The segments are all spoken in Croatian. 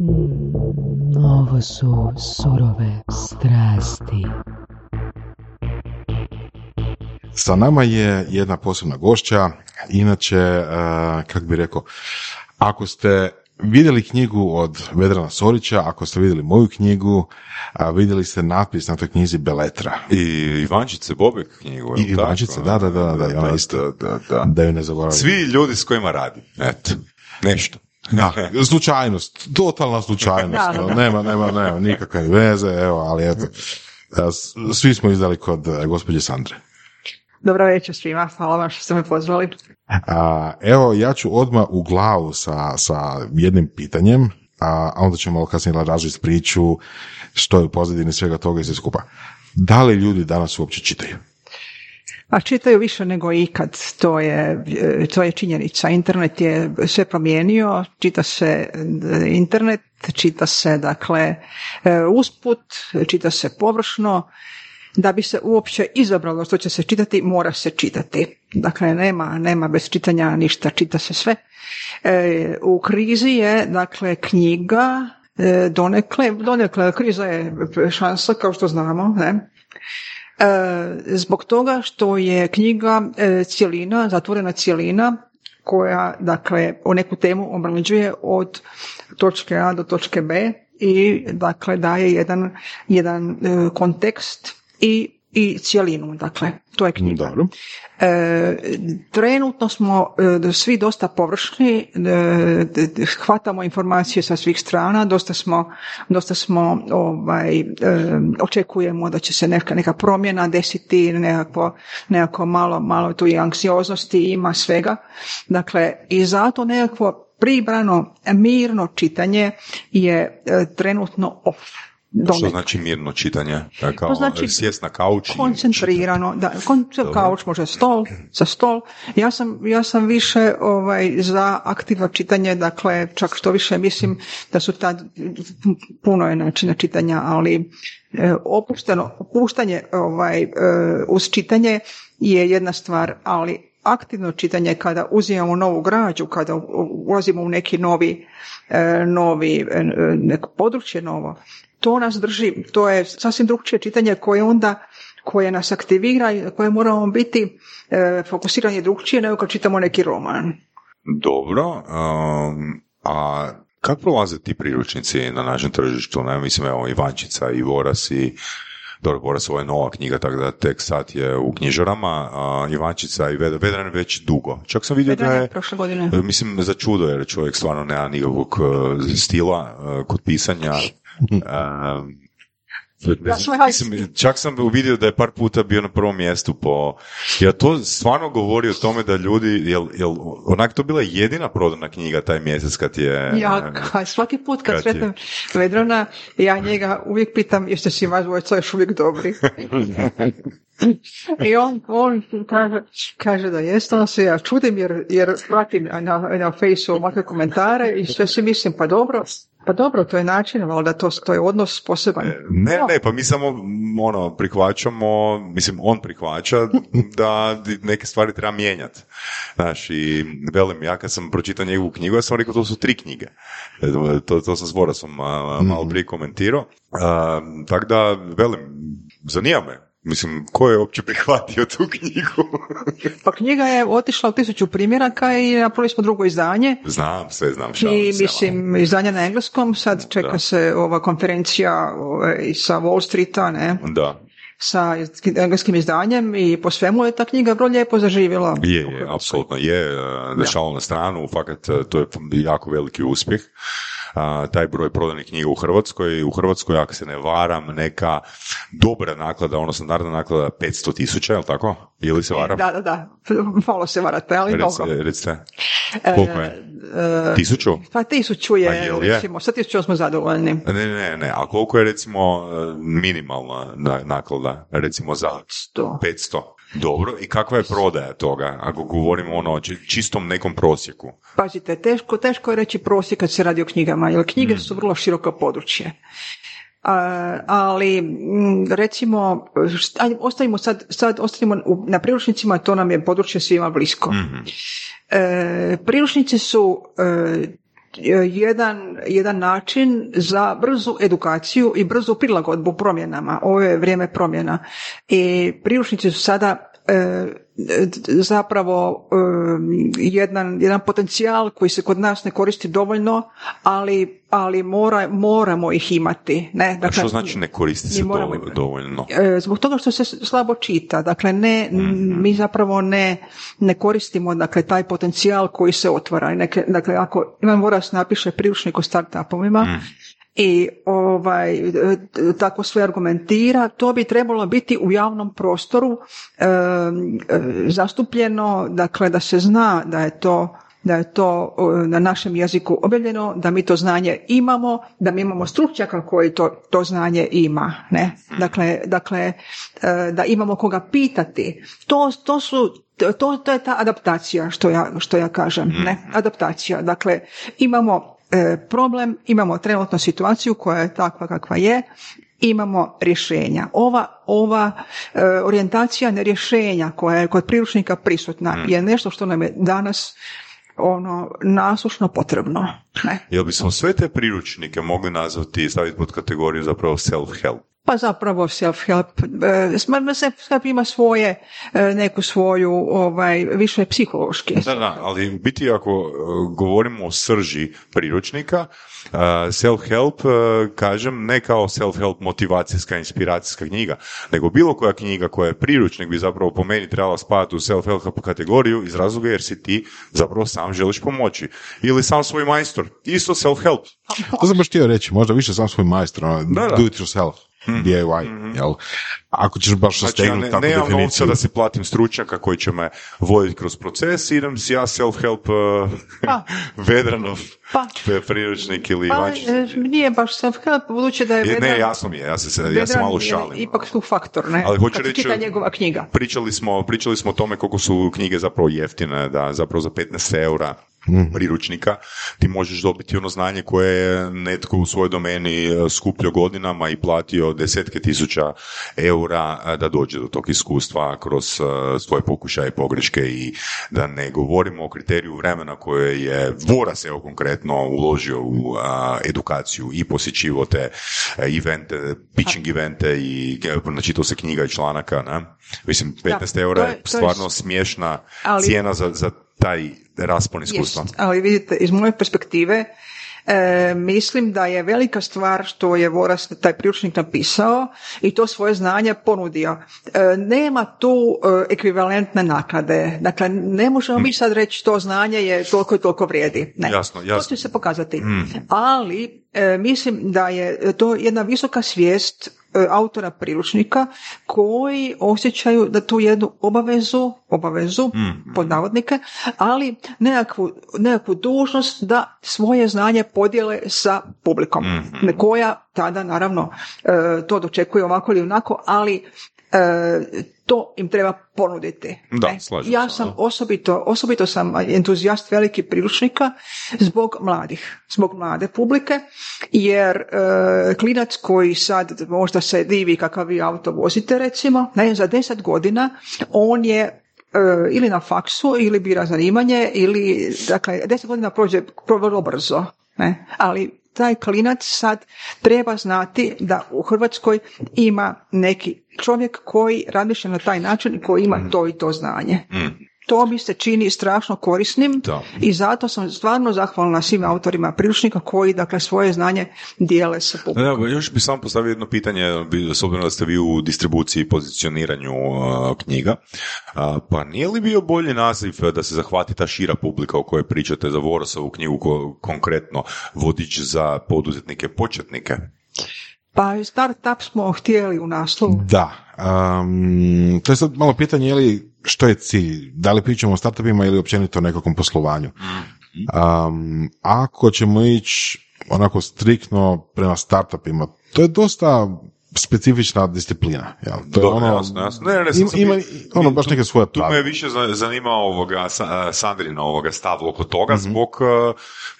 Mm, ovo su surove strasti. Sa nama je jedna posebna gošća, inače, uh, kak bi rekao, ako ste vidjeli knjigu od Vedrana Sorića, ako ste vidjeli moju knjigu, a vidjeli ste napis na toj knjizi Beletra. I Ivančice Bobek knjigu. I Ivančice, da, da, da, da, ona isto, da, da. da ju ne zaboravim. Svi ljudi s kojima radi, eto, nešto. Da, slučajnost, totalna slučajnost, Da, da, da. nema, nema, nema nikakve veze, evo, ali eto, s- svi smo izdali kod e, gospođe Sandre. Dobro večer svima, hvala vam što ste me pozvali. A, evo, ja ću odmah u glavu sa, sa jednim pitanjem, a, a onda ćemo malo kasnije razviti priču što je u pozadini svega toga i sve skupa. Da li ljudi danas uopće čitaju? A čitaju više nego ikad, to je, e, to je činjenica. Internet je sve promijenio, čita se e, internet, čita se dakle e, usput, čita se površno, da bi se uopće izabralo što će se čitati, mora se čitati. Dakle, nema, nema bez čitanja ništa, čita se sve. E, u krizi je, dakle, knjiga, e, donekle, donekle, kriza je šansa, kao što znamo, ne? E, zbog toga što je knjiga e, cjelina, zatvorena cjelina, koja, dakle, o neku temu obrađuje od točke A do točke B i, dakle, daje jedan, jedan e, kontekst i i cjelinu, dakle, to je knjiga. Dobro. E, trenutno smo e, svi dosta površni, e, d- d- hvatamo informacije sa svih strana, dosta smo, dosta smo ovaj, e, očekujemo da će se neka, neka promjena desiti, nekako, nekako malo, malo tu i anksioznosti ima svega. Dakle, i zato nekakvo pribrano, mirno čitanje je e, trenutno off. Što Donekle. znači mirno čitanje? Kao To znači sjest na kauč i koncentrirano, da, kon, kauč može stol, za stol. Ja sam, ja sam više ovaj, za aktivno čitanje, dakle, čak što više mislim da su tad, puno je načina čitanja, ali e, opušteno, opuštanje ovaj, e, uz čitanje je jedna stvar, ali aktivno čitanje kada uzimamo novu građu, kada ulazimo u neki novi, novi neko područje novo, to nas drži, to je sasvim drugčije čitanje koje onda koje nas aktivira i koje moramo biti e, fokusirani drugčije nego kad čitamo neki roman. Dobro, um, a kako prolaze ti priručnici na našem tržištu? Ne, mislim, evo, Ivančica i Voras i dobro, Voras ovo je nova knjiga, tako da tek sad je u knjižarama, a Ivančica i Vedran, Vedran već dugo. Čak sam vidio da Vedran je, je prošle godine. mislim, za čudo, jer čovjek stvarno nema nikakvog e, stila e, kod pisanja. Um, Ja, hajs. Mislim, čak sam uvidio da je par puta bio na prvom mjestu po... Ja to stvarno govori o tome da ljudi, jel, jel onak to bila jedina prodana knjiga taj mjesec kad je... Ja, ka- svaki put kad kad sretnem Vedrana, ja njega uvijek pitam jeste si vas dvojica još uvijek dobri. I on, on kaže, kaže da jest, onda se ja čudim jer, jer pratim na, na Faceu ovakve komentare i sve si mislim, pa dobro, pa dobro, to je način, valjda to, to je odnos poseban. Ne, ne, pa mi samo ono, prihvaćamo, mislim, on prihvaća da neke stvari treba mijenjati. Znaš, i velim, ja kad sam pročitao njegovu knjigu, ja sam rekao, to su tri knjige. E, To, to sam s Borasom a, malo prije komentirao. Tako da, velim, zanima me. Mislim, ko je uopće prihvatio tu knjigu? Pa knjiga je otišla u tisuću primjeraka i napravili smo drugo izdanje. znam, sve znam, I mislim, izdanje na engleskom, sad čeka Da. se ova konferencija ovaj, sa Wall Streeta, ne, Da, sa engleskim izdanjem i po svemu je ta knjiga vrlo lijepo zaživjela. Je, je, apsolutno je, e, da šalu na stranu, fakat e, to je jako veliki uspjeh. A, taj broj prodanih knjiga u Hrvatskoj, u Hrvatskoj, ako se ne varam, neka dobra naklada, ono standardna naklada 500 tisuća, je li tako? Ili se varam? Da, da, da, malo se varate, ali Rec- dobro. recite, koliko je? E, Tisuću? Pa tisuću je, Pa je? recimo, sa tisućom smo zadovoljni. Ne, ne, ne, a koliko je recimo e, minimalna na- naklada, recimo za Sto. 500? Dobro, i kakva je prodaja toga, ako govorimo ono o či- čistom nekom prosjeku? Pazite, teško, teško je reći prosjek kad se radi o knjigama, jer knjige Mm. su vrlo široko područje. A, ali mm, recimo, ajde, ostavimo sad, sad ostavimo u- na priručnicima, to nam je područje svima blisko. Mhm. E, priručnici su e, jedan, jedan način za brzu edukaciju i brzu prilagodbu promjenama. Ovo je vrijeme promjena. I priručnici su sada e, zapravo e, jedan, jedan potencijal koji se kod nas ne koristi dovoljno, ali, ali mora, moramo ih imati. Ne? Dakle, što znači ne koristi se moramo, dovoljno? E, zbog toga što se slabo čita. Dakle, ne, mhm. mi zapravo ne, ne koristimo dakle, taj potencijal koji se otvara. Neke, dakle, ako Ivan Voras napiše priručnik o startupovima, mm i ovaj, tako sve argumentira, to bi trebalo biti u javnom prostoru e, zastupljeno, dakle da se zna da je to da je to na našem jeziku objavljeno, da mi to znanje imamo, da mi imamo stručnjaka koji to, to znanje ima. Ne? Dakle, dakle, e, da imamo koga pitati. To, to su to, to je ta adaptacija što ja, što ja kažem, ne? Adaptacija. Dakle, imamo E, problem, imamo trenutno situaciju koja je takva kakva je, imamo rješenja. Ova, ova e, orijentacija na rješenja koja je kod priručnika prisutna mm. je nešto što nam je danas ono nasušno potrebno. Ne? Jel bismo sve te priručnike mogli nazvati i staviti pod kategoriju zapravo self-help? Pa zapravo self-help, e, self-help ima svoje, e, neku svoju, ovaj, više psihološki. Da, da, ali biti ako e, govorimo o srži priručnika, self-help, kažem, ne kao self-help motivacijska, inspiracijska knjiga, nego bilo koja knjiga koja je priručnik bi zapravo po meni trebala spadati u self-help kategoriju iz razloga jer si ti zapravo sam želiš pomoći. Ili sam svoj majstor, isto self-help. To sam baš htio reći, možda više sam svoj majstor, ono, do it yourself. Mm-hmm. DIY, mm-hmm. jel? Ako ćeš baš znači, ja ne, takvu definiciju. da si platim stručnjaka koji će me voditi kroz proces, idem si ja self-help uh, pa. Vedranov pa. priručnik ili pa, e, Nije baš self-help, budući da je Vedran... Ne, jasno mi je, ja se, ja se malo šalim. Ipak tu faktor, ne? Ali hoću reći, njegova knjiga. Pričali smo, pričali smo o tome koliko su knjige zapravo jeftine, da zapravo za 15 eura. Priručnika, ti možeš dobiti ono znanje koje je netko u svojoj domeni e, skupljio godinama i platio desetke tisuća eura e, da dođe do tog iskustva kroz e, svoje pokušaje i pogreške i da ne govorimo o kriteriju vremena koje je Voras evo konkretno uložio u edukaciju i posjećivo te evente, pitching evente i načitao se knjiga i članaka. Ne? Mislim, 15 eura je stvarno smiješna cijena za, za taj raspon iskustva. ali vidite, iz moje perspektive, E, mislim da je velika stvar što je Voras taj priručnik napisao i to svoje znanje ponudio. E, nema tu e, ekvivalentne naknade. Dakle, ne možemo mi hm. sad reći to znanje je toliko i toliko vrijedi. Ne. Jasno, jasno. To će se pokazati. Hm. Ali mislim da je to jedna visoka svijest E, autora priručnika koji osjećaju da tu jednu obavezu, obavezu mm. pod navodnike, ali nekakvu, nekakvu dužnost da svoje znanje podijele sa publikom. Mm. Koja tada naravno e, to dočekuje ovako ili onako, ali e, to im treba ponuditi. Da, ja sam osobito, osobito sam entuzijast veliki priručnika zbog mladih, zbog mlade publike, jer e, klinac koji sad možda se divi kakav vi auto vozite recimo, ne, za deset godina on je e, ili na faksu ili bira zanimanje ili, dakle, deset godina prođe vrlo brzo, ne, ali taj klinac sad treba znati da u Hrvatskoj ima neki čovjek koji razmišlja na taj način i koji ima to i to znanje. Mm. To mi se čini strašno korisnim i zato sam stvarno zahvalna svim autorima priručnika koji dakle svoje znanje dijele sa publikom. još bih samo postavio jedno pitanje, s obzirom da ste vi u distribuciji i pozicioniranju knjiga, pa nije li bio bolji naziv da se zahvati ta šira publika o kojoj pričate za Vorosovu knjigu konkretno vodič za poduzetnike početnike? Pa startup smo htjeli u naslovu. Da. Um, to je sad malo pitanje je li što je cilj? Da li pričamo o startupima ili općenito o nekakvom poslovanju? Um, ako ćemo ići onako striktno prema startupima, to je dosta specifična disciplina. Jel? To je ono, jasno, jasno. Ne, ne, ima, ima ono baš neke svoje Tu me je više zanimao ovoga, Sandrina ovoga stav oko toga mm-hmm. zbog uh,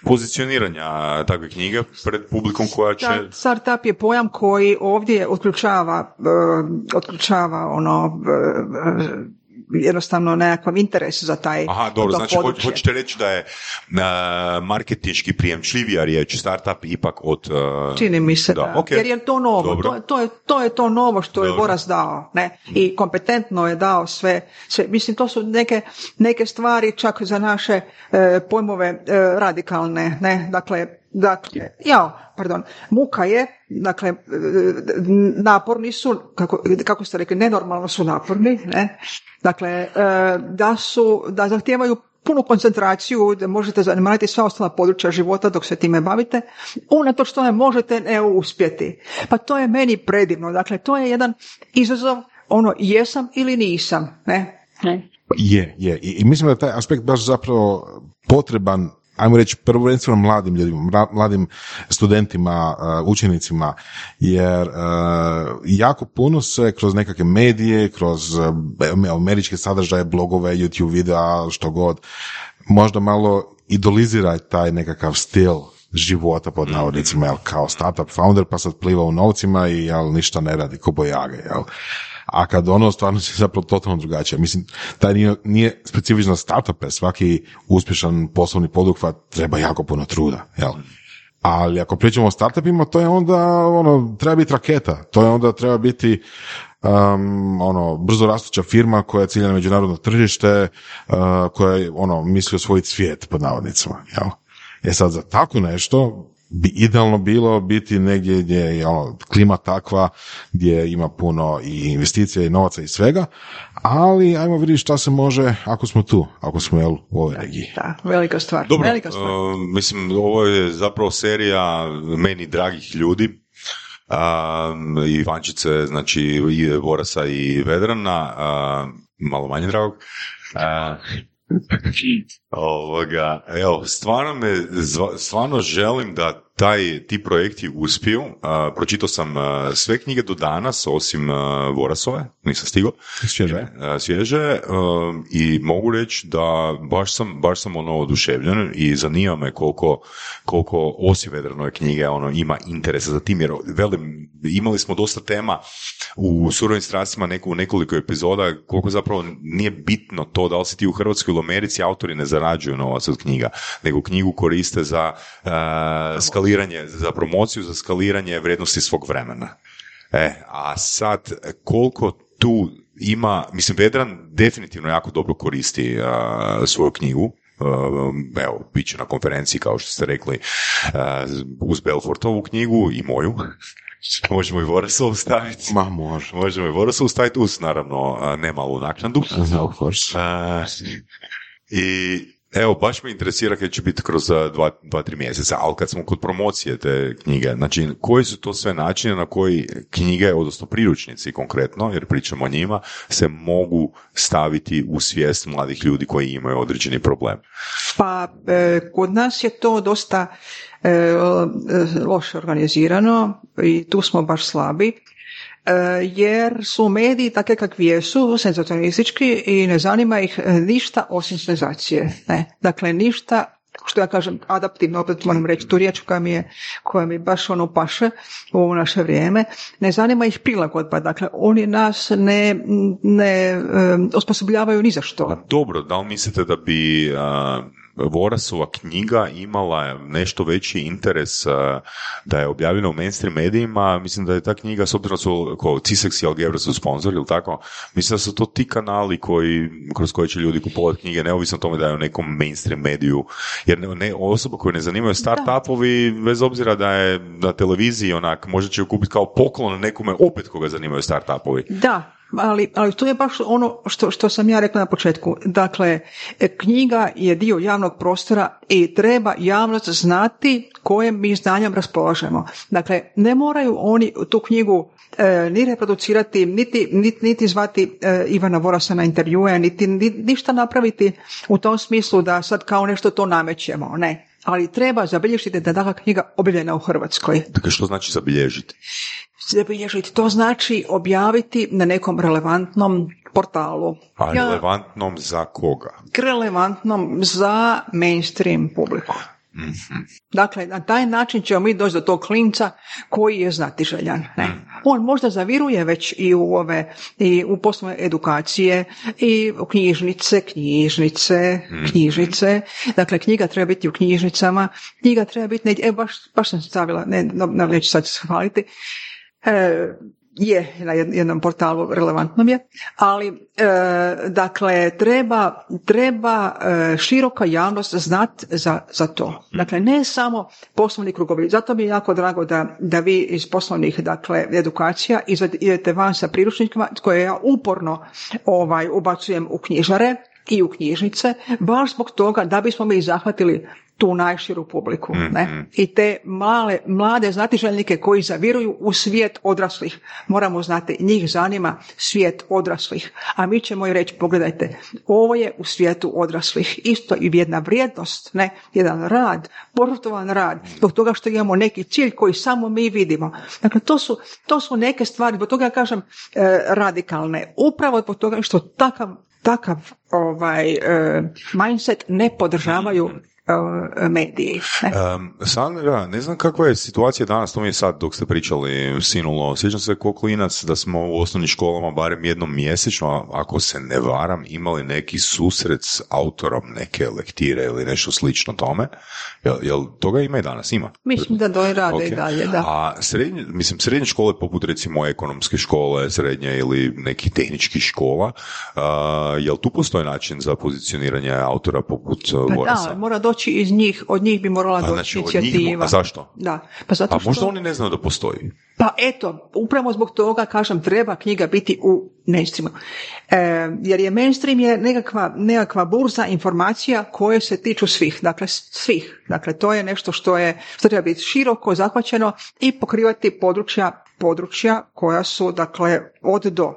pozicioniranja takve knjige pred publikom koja će... Startup je pojam koji ovdje otključava, uh, otključava ono, uh, jednostavno nekakav interes za taj Aha, dobro, znači područje. hoćete reći da je uh, marketinški prijemčljivija riječ startup ipak od... uh, Čini mi se da, ok. jer je to novo, to, to, je, to je to novo što je Dobro. Boras dao, ne, i kompetentno je dao sve, sve. mislim to su neke, neke stvari čak za naše e, pojmove e, radikalne, ne, dakle, dakle, jao, pardon, muka je, dakle, naporni su, kako, kako ste rekli, nenormalno su naporni, ne, dakle, e, da su, da zahtijevaju punu koncentraciju, da možete zanemariti sva ostala područja života dok se time bavite, unatoč tome možete ne uspjeti. Pa to je meni predivno, dakle, to je jedan izazov, ono, jesam ili nisam, ne? ne? Je, je. I, I mislim da je taj aspekt baš zapravo potreban ajmo reći prvenstveno mladim ljudima, mladim studentima, uh, učenicima, jer uh, jako puno se kroz nekakve medije, kroz uh, američke sadržaje, blogove, YouTube videa, što god, možda malo idolizira taj nekakav stil života pod navodnicima, jel, kao startup founder, pa sad pliva u novcima i jel, ništa ne radi, ko bojage, jel. A kad ono stvarno se zapravo totalno drugačije. Mislim, taj nije, nije specifično startupe, svaki uspješan poslovni poduhvat treba jako puno truda, jel? Ali ako pričamo o startupima, to je onda, ono, treba biti raketa. To je onda treba biti um, ono, brzo rastuća firma koja cilja na međunarodno tržište, uh, koja je, ono, misli osvojiti svijet, pod navodnicima, jel? E sad, za tako nešto bi idealno bilo biti negdje gdje je ono, klima takva, gdje ima puno i investicija i novaca i svega, ali ajmo vidjeti šta se može ako smo tu, ako smo jel, u ovoj regiji. Da, velika stvar, Dobro, velika stvar. uh, mislim, ovo je zapravo serija meni dragih ljudi. Um, i Vančice, znači i Borasa i Vedrana, uh, malo manje dragog. Ovoga, evo, stvarno me, stvarno želim da taj, ti projekti uspiju. Uh, pročitao sam uh, sve knjige do danas, osim uh, Borasove, nisam stigao Svježe. e, svježe i mogu reći da baš sam, baš sam ono oduševljen i zanima me koliko, koliko osim Vedranove knjige ono ima interesa za tim, jer velim, imali smo dosta tema u surovim strastima neku, u nekoliko epizoda, koliko zapravo nije bitno to da li si ti u Hrvatskoj ili Americi, autori ne zarađuju novac od knjiga, nego knjigu koriste za e, skaliranje, za promociju, za skaliranje vrijednosti svog vremena. E, a sad, koliko tu ima, mislim, Vedran definitivno jako dobro koristi a, svoju knjigu, Uh, evo, bit će na konferenciji, kao što ste rekli, uh, uz Belfortovu knjigu i moju. Možemo i Vorasovu staviti. Ma, može. Možemo i Vorasovu staviti uz, naravno, uh, nemalu naknadu. Of course. I evo, baš me interesira kad će biti kroz uh, dva, dva, tri mjeseca, ali kad smo kod promocije te knjige, znači koji su to sve načine na koji knjige, odnosno priručnici konkretno, jer pričamo o njima, se mogu staviti u svijest mladih ljudi koji imaju određeni problem. Pa e, kod nas je to dosta e, loše organizirano i tu smo baš slabi. E, Jer su mediji takve kakvi jesu, senzacionalistički i ne zanima ih e, ništa osim senzacije. Ne. Dakle, ništa što ja kažem adaptivno, opet moram reći tu riječ koja mi je, koja mi baš ono paše u ovo naše vrijeme, ne zanima ih prilagodba, dakle oni nas ne, ne e, osposobljavaju ni za što. Pa dobro, da li mislite da bi a, Vorasova knjiga imala nešto veći interes a, da je objavljena u mainstream medijima? Mislim da je ta knjiga, s obzirom su ko, Cisex i Algebra su sponzori, ili tako? Mislim da su to ti kanali koji, kroz koje će ljudi kupovati knjige, neovisno o tome da je u nekom mainstream mediju. Jer ne, ne, osoba koju ne zanimaju startupovi, bez obzira da je na televiziji onak, možda će ju kupiti kao poklon nekome opet koga zanimaju startupovi. Da, ali, ali to je baš ono što, što sam ja rekla na početku. Dakle, knjiga je dio javnog prostora i treba javnost znati kojem mi znanjem raspolažemo. Dakle, ne moraju oni tu knjigu e, ni reproducirati, niti, niti, niti zvati e, Ivana Vorasa na intervjue, niti, ni- ništa napraviti u tom smislu da sad kao nešto to namećemo. Ne. Ali treba zabilježiti da je takva knjiga objavljena u Hrvatskoj Dakle, što znači zabilježiti? zabilježiti. To znači objaviti na nekom relevantnom portalu. A Ja- relevantnom za koga? relevantnom za mainstream publiku. Dakle, na taj način ćemo mi doći do tog klinca koji je znatiželjan. Ne? On možda zaviruje već i u ove, i u poslovne edukacije, i u knjižnice, knjižnice, knjižnice. Dakle, knjiga treba biti u knjižnicama, knjiga treba biti, negdje, e, baš, baš sam stavila, ne, neću sad se hvaliti, e, je na jed- jednom portalu relevantnom je, ali e, dakle treba, treba e, široka javnost znat za, za to. Dakle, ne samo poslovni krugovi. Zato mi je jako drago da, da vi iz poslovnih dakle, edukacija idete van sa priručnikima koje ja uporno ovaj, ubacujem u knjižare i u knjižnice, baš zbog toga da bismo mi zahvatili tu najširu publiku. Ne? I te male, mlade znatiželjnike koji zaviruju u svijet odraslih. Moramo znati, njih zanima svijet odraslih. A mi ćemo i reći, pogledajte, ovo je u svijetu odraslih. Isto i jedna vrijednost, ne? jedan rad, požrtvovan rad, zbog toga što imamo neki cilj koji samo mi vidimo. Dakle, to su, to su neke stvari, zbog toga ja kažem e, radikalne. Upravo zbog toga što takav takav ovaj e, mindset ne podržavaju mediji. Ne? Um, Sandra, ne znam kakva je situacija danas, to mi je sad dok ste pričali sinulo. Sjećam se ko klinac da smo u osnovnim školama barem jednom mjesečno, ako se ne varam, imali neki susret s autorom neke lektire ili nešto slično tome. Jel, jel toga ima i danas? Ima. Mislim da doj rade i Ok. dalje, da. A srednje, mislim, srednje škole poput recimo ekonomske škole, srednje ili nekih tehničkih škola, a, jel tu postoji način za pozicioniranje autora poput uh, Pa da, mora doći iz njih, od njih bi morala A, doći znači, njih inicijativa. a zašto? Da, pa zato A što... možda oni ne znaju da postoji. Pa eto, upravo zbog toga kažem treba knjiga biti u mainstreamu. E, jer je mainstream je nekakva, nekakva burza informacija koje se tiču svih, dakle svih. Dakle, to je nešto što je, što treba biti široko zahvaćeno i pokrivati područja područja koja su dakle od do.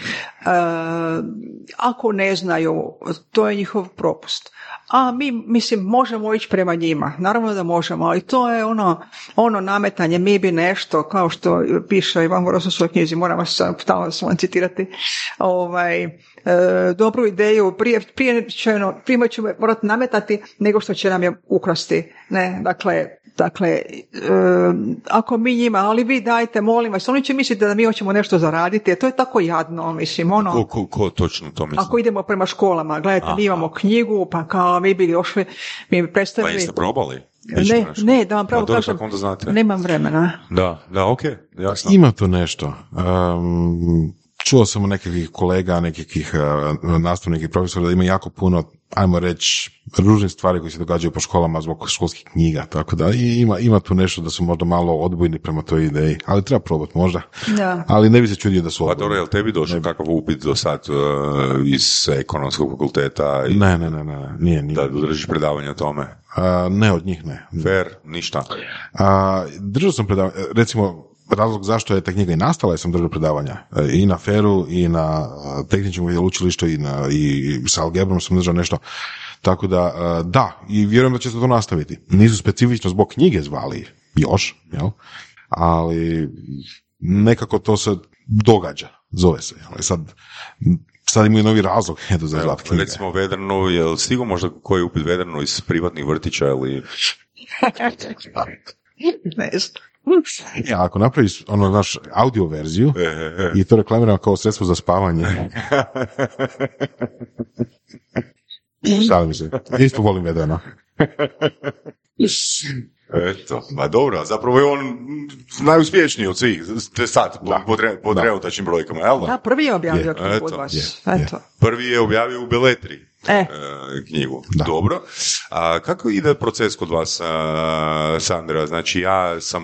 E, ako ne znaju, to je njihov propust. A mi, mislim, možemo ići prema njima. Naravno da možemo, ali to je ono, ono nametanje, mi bi nešto, kao što piše Ivan Voros u svojoj knjizi, moram vas stalno citirati, ovaj, e, dobru ideju, prije, prije, će, ono- prije ćemo je morati nametati nego što će nam je ukrasti. Ne, dakle, dakle, e, ako mi njima, ali vi dajte, molim vas, oni će misliti da mi hoćemo nešto zaraditi, a to je tako jadno, mislim, ono... Ko, ko, ko točno to misli? Ako idemo prema školama, gledajte, mi imamo knjigu, pa kao mi bi došli, mi bi Pa predstavili... jeste probali? Ne, nešto? ne, da vam pravo Pa kažem, kako onda znate? nemam vremena. Da, da, ok, jasno. Ima tu nešto. Um, čuo sam od nekakvih kolega, nekakvih uh, nastavnika i profesora da ima jako puno, ajmo reći, ružnih stvari koje se događaju po školama zbog školskih knjiga, tako da i ima, ima tu nešto da su možda malo odbojni prema toj ideji, ali treba probati možda. Da. Ali ne bi se čudio da su Pa odbojni. dobro, jel tebi došao kakav upit do sad uh, iz ekonomskog fakulteta i Ne, ne, ne, ne, nije, nije. da držiš predavanje o tome? A, ne od njih, ne. Fair, ništa. A, držao sam predavanja, recimo, razlog zašto je ta knjiga i nastala, jer sam držao predavanja e, i na Feru, i na tehničkom učilištu, i, na, i sa algebrom sam držao nešto. Tako da, a, da, i vjerujem da će se to nastaviti. Nisu specifično zbog knjige zvali još, jel? ali nekako to se događa, zove se. Jel? Sad, sad imaju novi razlog eto, za zvat knjige. recimo Vedranu, jel stigo možda koji upit Vedranu iz privatnih vrtića ili... Ne Ja, ako napraviš ono naš audio verziju E, e, e. i to reklamiramo kao sredstvo za spavanje. Šalim se. Isto volim Vedrana. Eto, ma dobro, zapravo je on najuspješniji od svih, te sad, po, tre- po Da. trenutačnim brojkama, jel da? Da, prvi je objavio knjigu od eto, vas. je, je. Eto. Prvi je objavio u Beletri E, e, knjigu. Da. Dobro. A kako ide proces kod vas, a, Sandra? Znači ja sam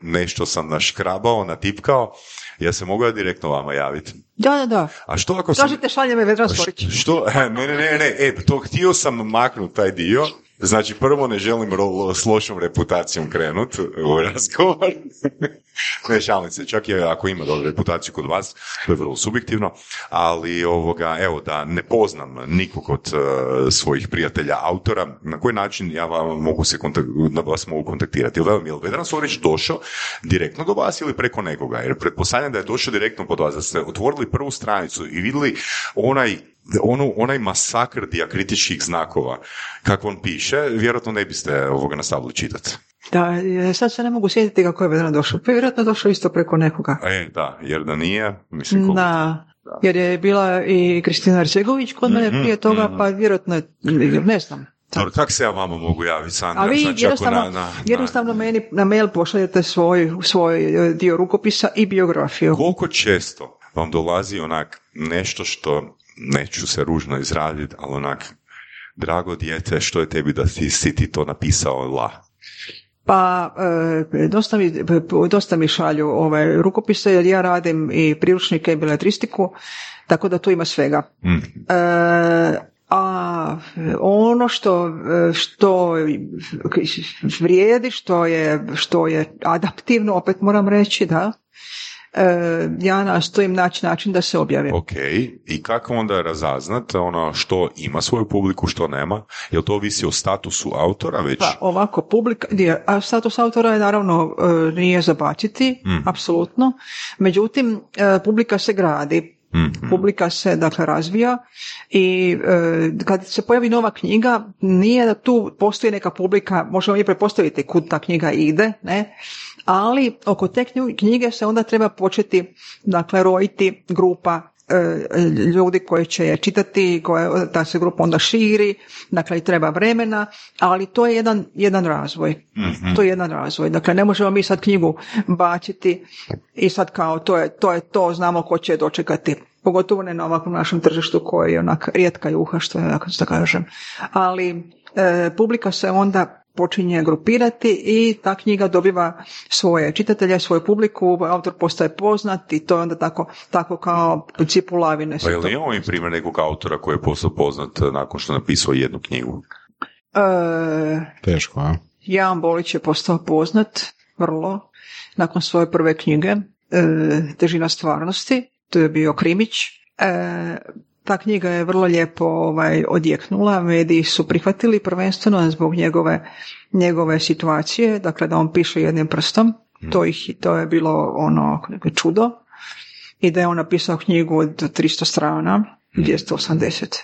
nešto sam naškrabao, natipkao, ja se mogu ja direktno vama javiti. Da, da, da. A što ako sam... Kažite šalje me Vedran Sorić. Što? E, Ne, ne, ne, ne, e, to htio sam maknuti taj dio. Znači, prvo ne želim ro- s lošom reputacijom krenut u razgovor. ne, šalim se, čak i ako ima dobru reputaciju kod vas, to je vrlo subjektivno, ali ovoga, evo, da ne poznam nikog od eh, svojih prijatelja autora, na koji način ja vam mogu se kontak- na vas mogu kontaktirati? Jel, vam- jel Vedran Sorić došao direktno do vas ili preko nekoga? Jer pretpostavljam da je došao direktno kod vas, da ste otvorili otvorili prvu stranicu i vidjeli onaj onu, onaj masakr dijakritičkih znakova, kako on piše, vjerojatno ne biste ovoga nastavili čitati. Da, e, sad se ne mogu sjetiti kako je Vedran došao. Pa je vjerojatno došao isto preko nekoga. E, da, jer da nije, mislim, koliko- Da, jer je bila i Kristina Arcegović kod mene Mhm, prije toga, mhm. pa vjerojatno, je- ne znam. Dobro, tako se ja vama mogu javiti, Sandra. A vi znači, jednostavno, na, na, na- jednostavno meni na mail pošaljete svoj, svoj dio rukopisa i biografiju. Koliko često vam dolazi onak nešto što, neću se ružno izraziti, ali onak, drago dijete, što je tebi da ti, si ti to napisao la? Pa e, dosta, mi, dosta mi šalju ove rukopise jer ja radim i priručnike i beletristiku, tako da tu ima svega. Mm. E, a ono što, što vrijedi, što je, što je adaptivno, opet moram reći, da, e, ja nastojim naći način da se objavi. Ok, i kako onda razaznat ono što ima svoju publiku, što nema? Jel to ovisi o statusu autora već? Pa ovako, publika, je- a status autora je naravno e, nije zabaciti, Mm. apsolutno, međutim, e, publika se gradi, Mhm. publika se dakle razvija i e, kad se pojavi nova knjiga nije da tu postoji neka publika, možemo mi pretpostaviti kud ta knjiga ide, ne, ali oko te knjige se onda treba početi dakle rojiti grupa e, ljudi koji će je čitati, koje, ta se grupa onda širi, dakle i treba vremena, ali to je jedan, jedan razvoj. To je jedan razvoj. Dakle, ne možemo mi sad knjigu baciti i sad kao to je to, je to znamo ko će dočekati. Pogotovo ne na ovakvom našem tržištu koje je onak rijetka juha, što je, kako da kažem. Ali e, publika se onda počinje grupirati i ta knjiga dobiva svoje čitatelje, svoju publiku, autor postaje poznat i to je onda tako, tako kao u principu lavine. Pa jel to- imamo mi primjer nekog autora koji je postao poznat nakon što je napisao jednu knjigu? E, Teško, a? Jan Bolić je postao poznat vrlo nakon svoje prve knjige e, Težina stvarnosti, to je bio Krimić. E, ta knjiga je vrlo lijepo ovaj, odjeknula, mediji su prihvatili prvenstveno zbog njegove, njegove situacije, dakle da on piše jednim prstom, to, ih, to je bilo ono čudo. I da je on napisao knjigu od 300 strana, 280.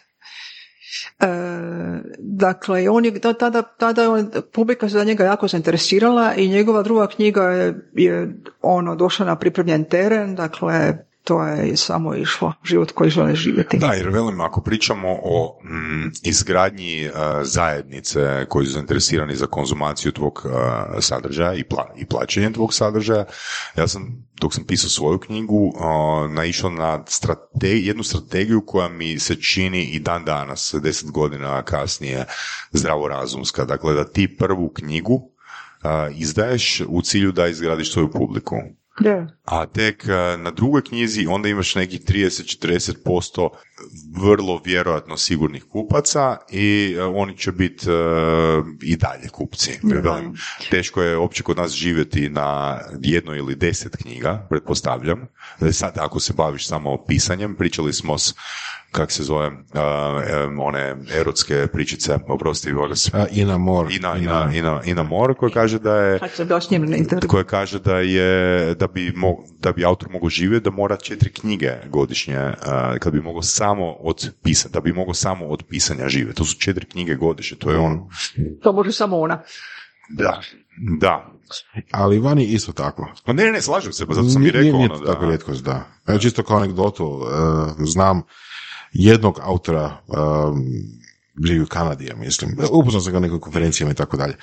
E, dakle, on je, da- tada, tada je on, publika se za njega jako zainteresirala i njegova druga knjiga je, je ono, došla na pripremljen teren, dakle, to je samo išlo, život koji žele živjeti. Da, jer velim, ako pričamo o mm, izgradnji uh, zajednice koji su zainteresirani za konzumaciju tvog uh, sadržaja i, pla, i plaćanje tvog sadržaja, ja sam, dok sam pisao svoju knjigu, uh, naišao na strate, jednu strategiju koja mi se čini i dan danas, deset godina kasnije, zdravorazumska. Dakle, da ti prvu knjigu uh, izdaješ u cilju da izgradiš svoju publiku. Da. A tek e, na drugoj knjizi onda imaš nekih 30-40% vrlo vjerojatno sigurnih kupaca i e, oni će biti e, i dalje kupci. Velim, teško je uopće kod nas živjeti na jedno ili deset knjiga, pretpostavljam. Sad ako se baviš samo pisanjem, pričali smo s kak se zove, e, one erotske pričice, oprosti, se. A, Ina Mor. Ina, Ina, Ina, Ina Mor koja kaže da je na koja kaže da je da bi, mo, da bi autor mogao živjeti da mora četiri knjige godišnje uh, kad bi mogao samo od pisanja, da bi mogao samo od pisanja živjeti. To su četiri knjige godišnje, to je on. To može samo ona. Da. Da. Ali vani isto tako. Pa ne, ne, slažem se, pa zato sam i Nije- rekao nije ono to da... tako rijetkost, da. Evo čisto kao anegdotu, e, znam jednog autora, um, živi u Kanadi, ja mislim, upoznao sam ga na nekim konferencijama i tako dalje,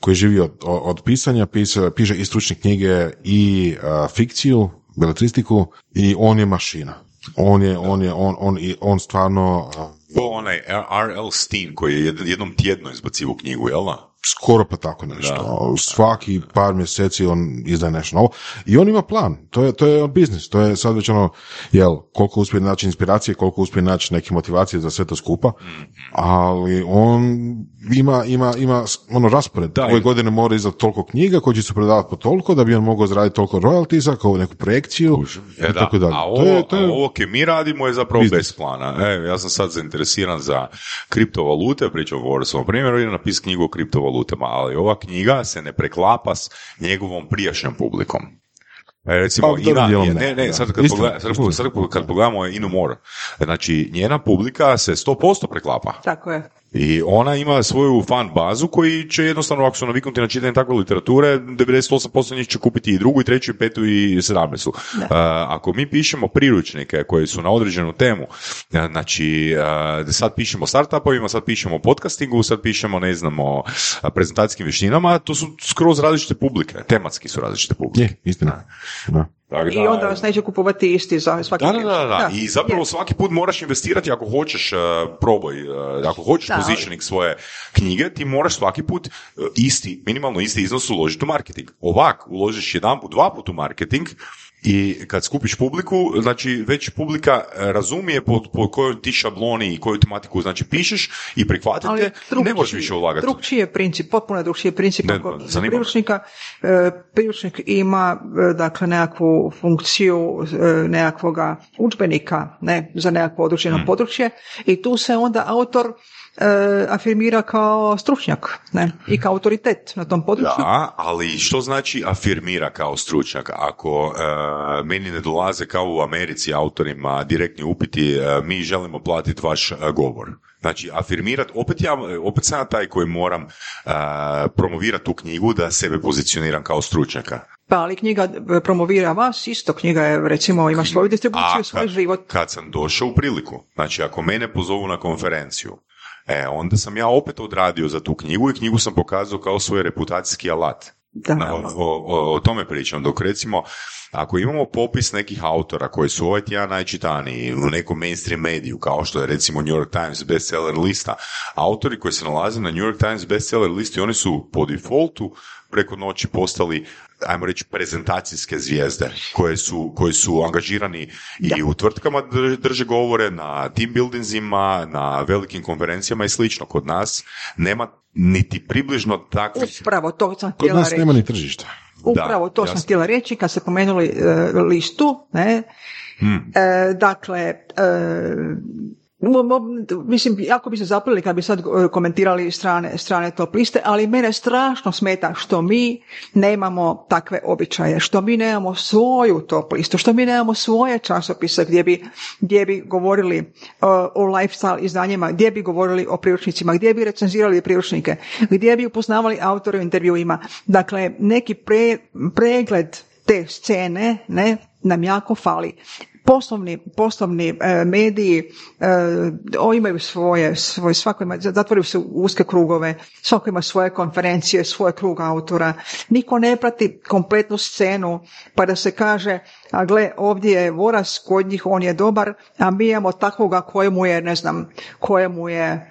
koji je živio od, od pisanja, pisa, piše i stručne knjige i uh, fikciju, beletristiku i on je mašina. On je, on je, on, on, on stvarno uh, To onaj R.L. Steen koji je jed- jednom tjedno izbacivo knjigu, jel da? Skoro pa tako nešto. Svaki par mjeseci on izdaje nešto novo. I on ima plan. To je, to je biznis. To je sad već ono, jel, koliko uspije naći inspiracije, koliko uspije naći neke motivacije za sve to skupa. Ali on ima, ima, ima ono raspored. Da, Ove godine mora izdati toliko knjiga koje će se prodavati po toliko da bi on mogao zaraditi toliko royaltisa kao neku projekciju E i da, tako dalje. a To ovo, je- to je- a ovo koje mi radimo je zapravo Biznis. bez plana. E, ja sam sad zainteresiran za kriptovalute, pričam o svom primjeru i napisao knjigu o kriptovalutama, ali ova knjiga se ne preklapa s njegovom prijašnjom publikom. E, recimo, Pa, Ina, je- ne, ne, sad kad, Istina, pogleda- sad, sad kad pogledamo Inu More, znači njena publika se 100% preklapa. Tako je. I ona ima svoju fan bazu koji će jednostavno, ako su naviknuti na čitanje takve literature, 98% njih će kupiti i drugu, i treću, i petu, i sedamnestu. Uh, ako mi pišemo priručnike koji su na određenu temu, znači uh, sad pišemo o startupovima, sad pišemo o podcastingu, sad pišemo, ne znam, o uh, prezentacijskim vještinama, to su skroz različite publike, tematski su različite publike. Je, istina. Da. Tako I onda vas neće kupovati isti za svaki da, da, da, da. I zapravo je. svaki put moraš investirati ako hoćeš uh, proboj, uh, ako hoćeš Da, positioning svoje knjige, ti moraš svaki put uh, isti, minimalno isti iznos uložiti u marketing. Ovak, uložiš jedan put, dva put u marketing i kad skupiš publiku, znači već publika uh, razumije po, po kojoj ti šabloni i koju tematiku znači pišeš i prihvatite, Ali ne možeš više ulagati. Drugčiji je princip, potpuno je drugčiji princip. Ne, priručnika, e, priručnik ima e, dakle nekakvu funkciju e, nekakvoga udžbenika ne, za nekakvo određeno Hmm. područje i tu se onda autor e, afirmira kao stručnjak ne, i kao autoritet na tom području. Da, ali što znači afirmira kao stručnjak? Ako e, meni ne dolaze kao u Americi autorima direktni upiti, e, mi želimo platiti vaš e, govor. Znači, afirmirat, opet, ja, opet sam ja taj koji moram e, promovirati tu knjigu da sebe pozicioniram kao stručnjaka. Pa ali knjiga e, promovira vas, isto knjiga je recimo ima svoju distribuciju, A svoj kad, život. kad sam došao u priliku, znači ako mene pozovu na konferenciju, e, onda sam ja opet odradio za tu knjigu i knjigu sam pokazao kao svoj reputacijski alat. Da. Na- O, o, o tome pričam, dok recimo ako imamo popis nekih autora koji su ovaj tjedan najčitaniji u nekom mainstream mediju, kao što je recimo New York Times bestseller lista, autori koji se nalaze na New York Times bestseller listi, oni su po defaultu preko noći postali ajmo reći prezentacijske zvijezde koje su, koji su angažirani i u tvrtkama drže, govore, na team buildingsima, na velikim konferencijama i slično. Kod nas nema niti približno takvih Upravo to sam Kod nas reći. nema ni tržišta. Upravo Da, to jasno. sam htjela reći kad ste pomenuli e, listu, ne? Hmm. E, dakle, e, mislim, jako bi se zaplili kad bi sad e, komentirali strane, strane top liste, ali mene strašno smeta što mi nemamo takve običaje, što mi nemamo svoju top listu, što mi nemamo svoje časopise gdje bi, gdje bi govorili e, o lifestyle izdanjima, gdje bi govorili o priručnicima, gdje bi recenzirali priručnike, gdje bi upoznavali autore u intervjuima. Dakle, neki pre- pregled te scene ne, nam jako fali. Poslovni, poslovni e, mediji e, imaju svoje, svoje, svako ima, zatvorili su uske krugove, svako ima svoje konferencije, svoj krug autora. Niko ne prati kompletnu scenu pa da se kaže, a gle, ovdje je Voras, kod njih on je dobar, a mi imamo takvoga kojemu je, ne znam, kojemu je e,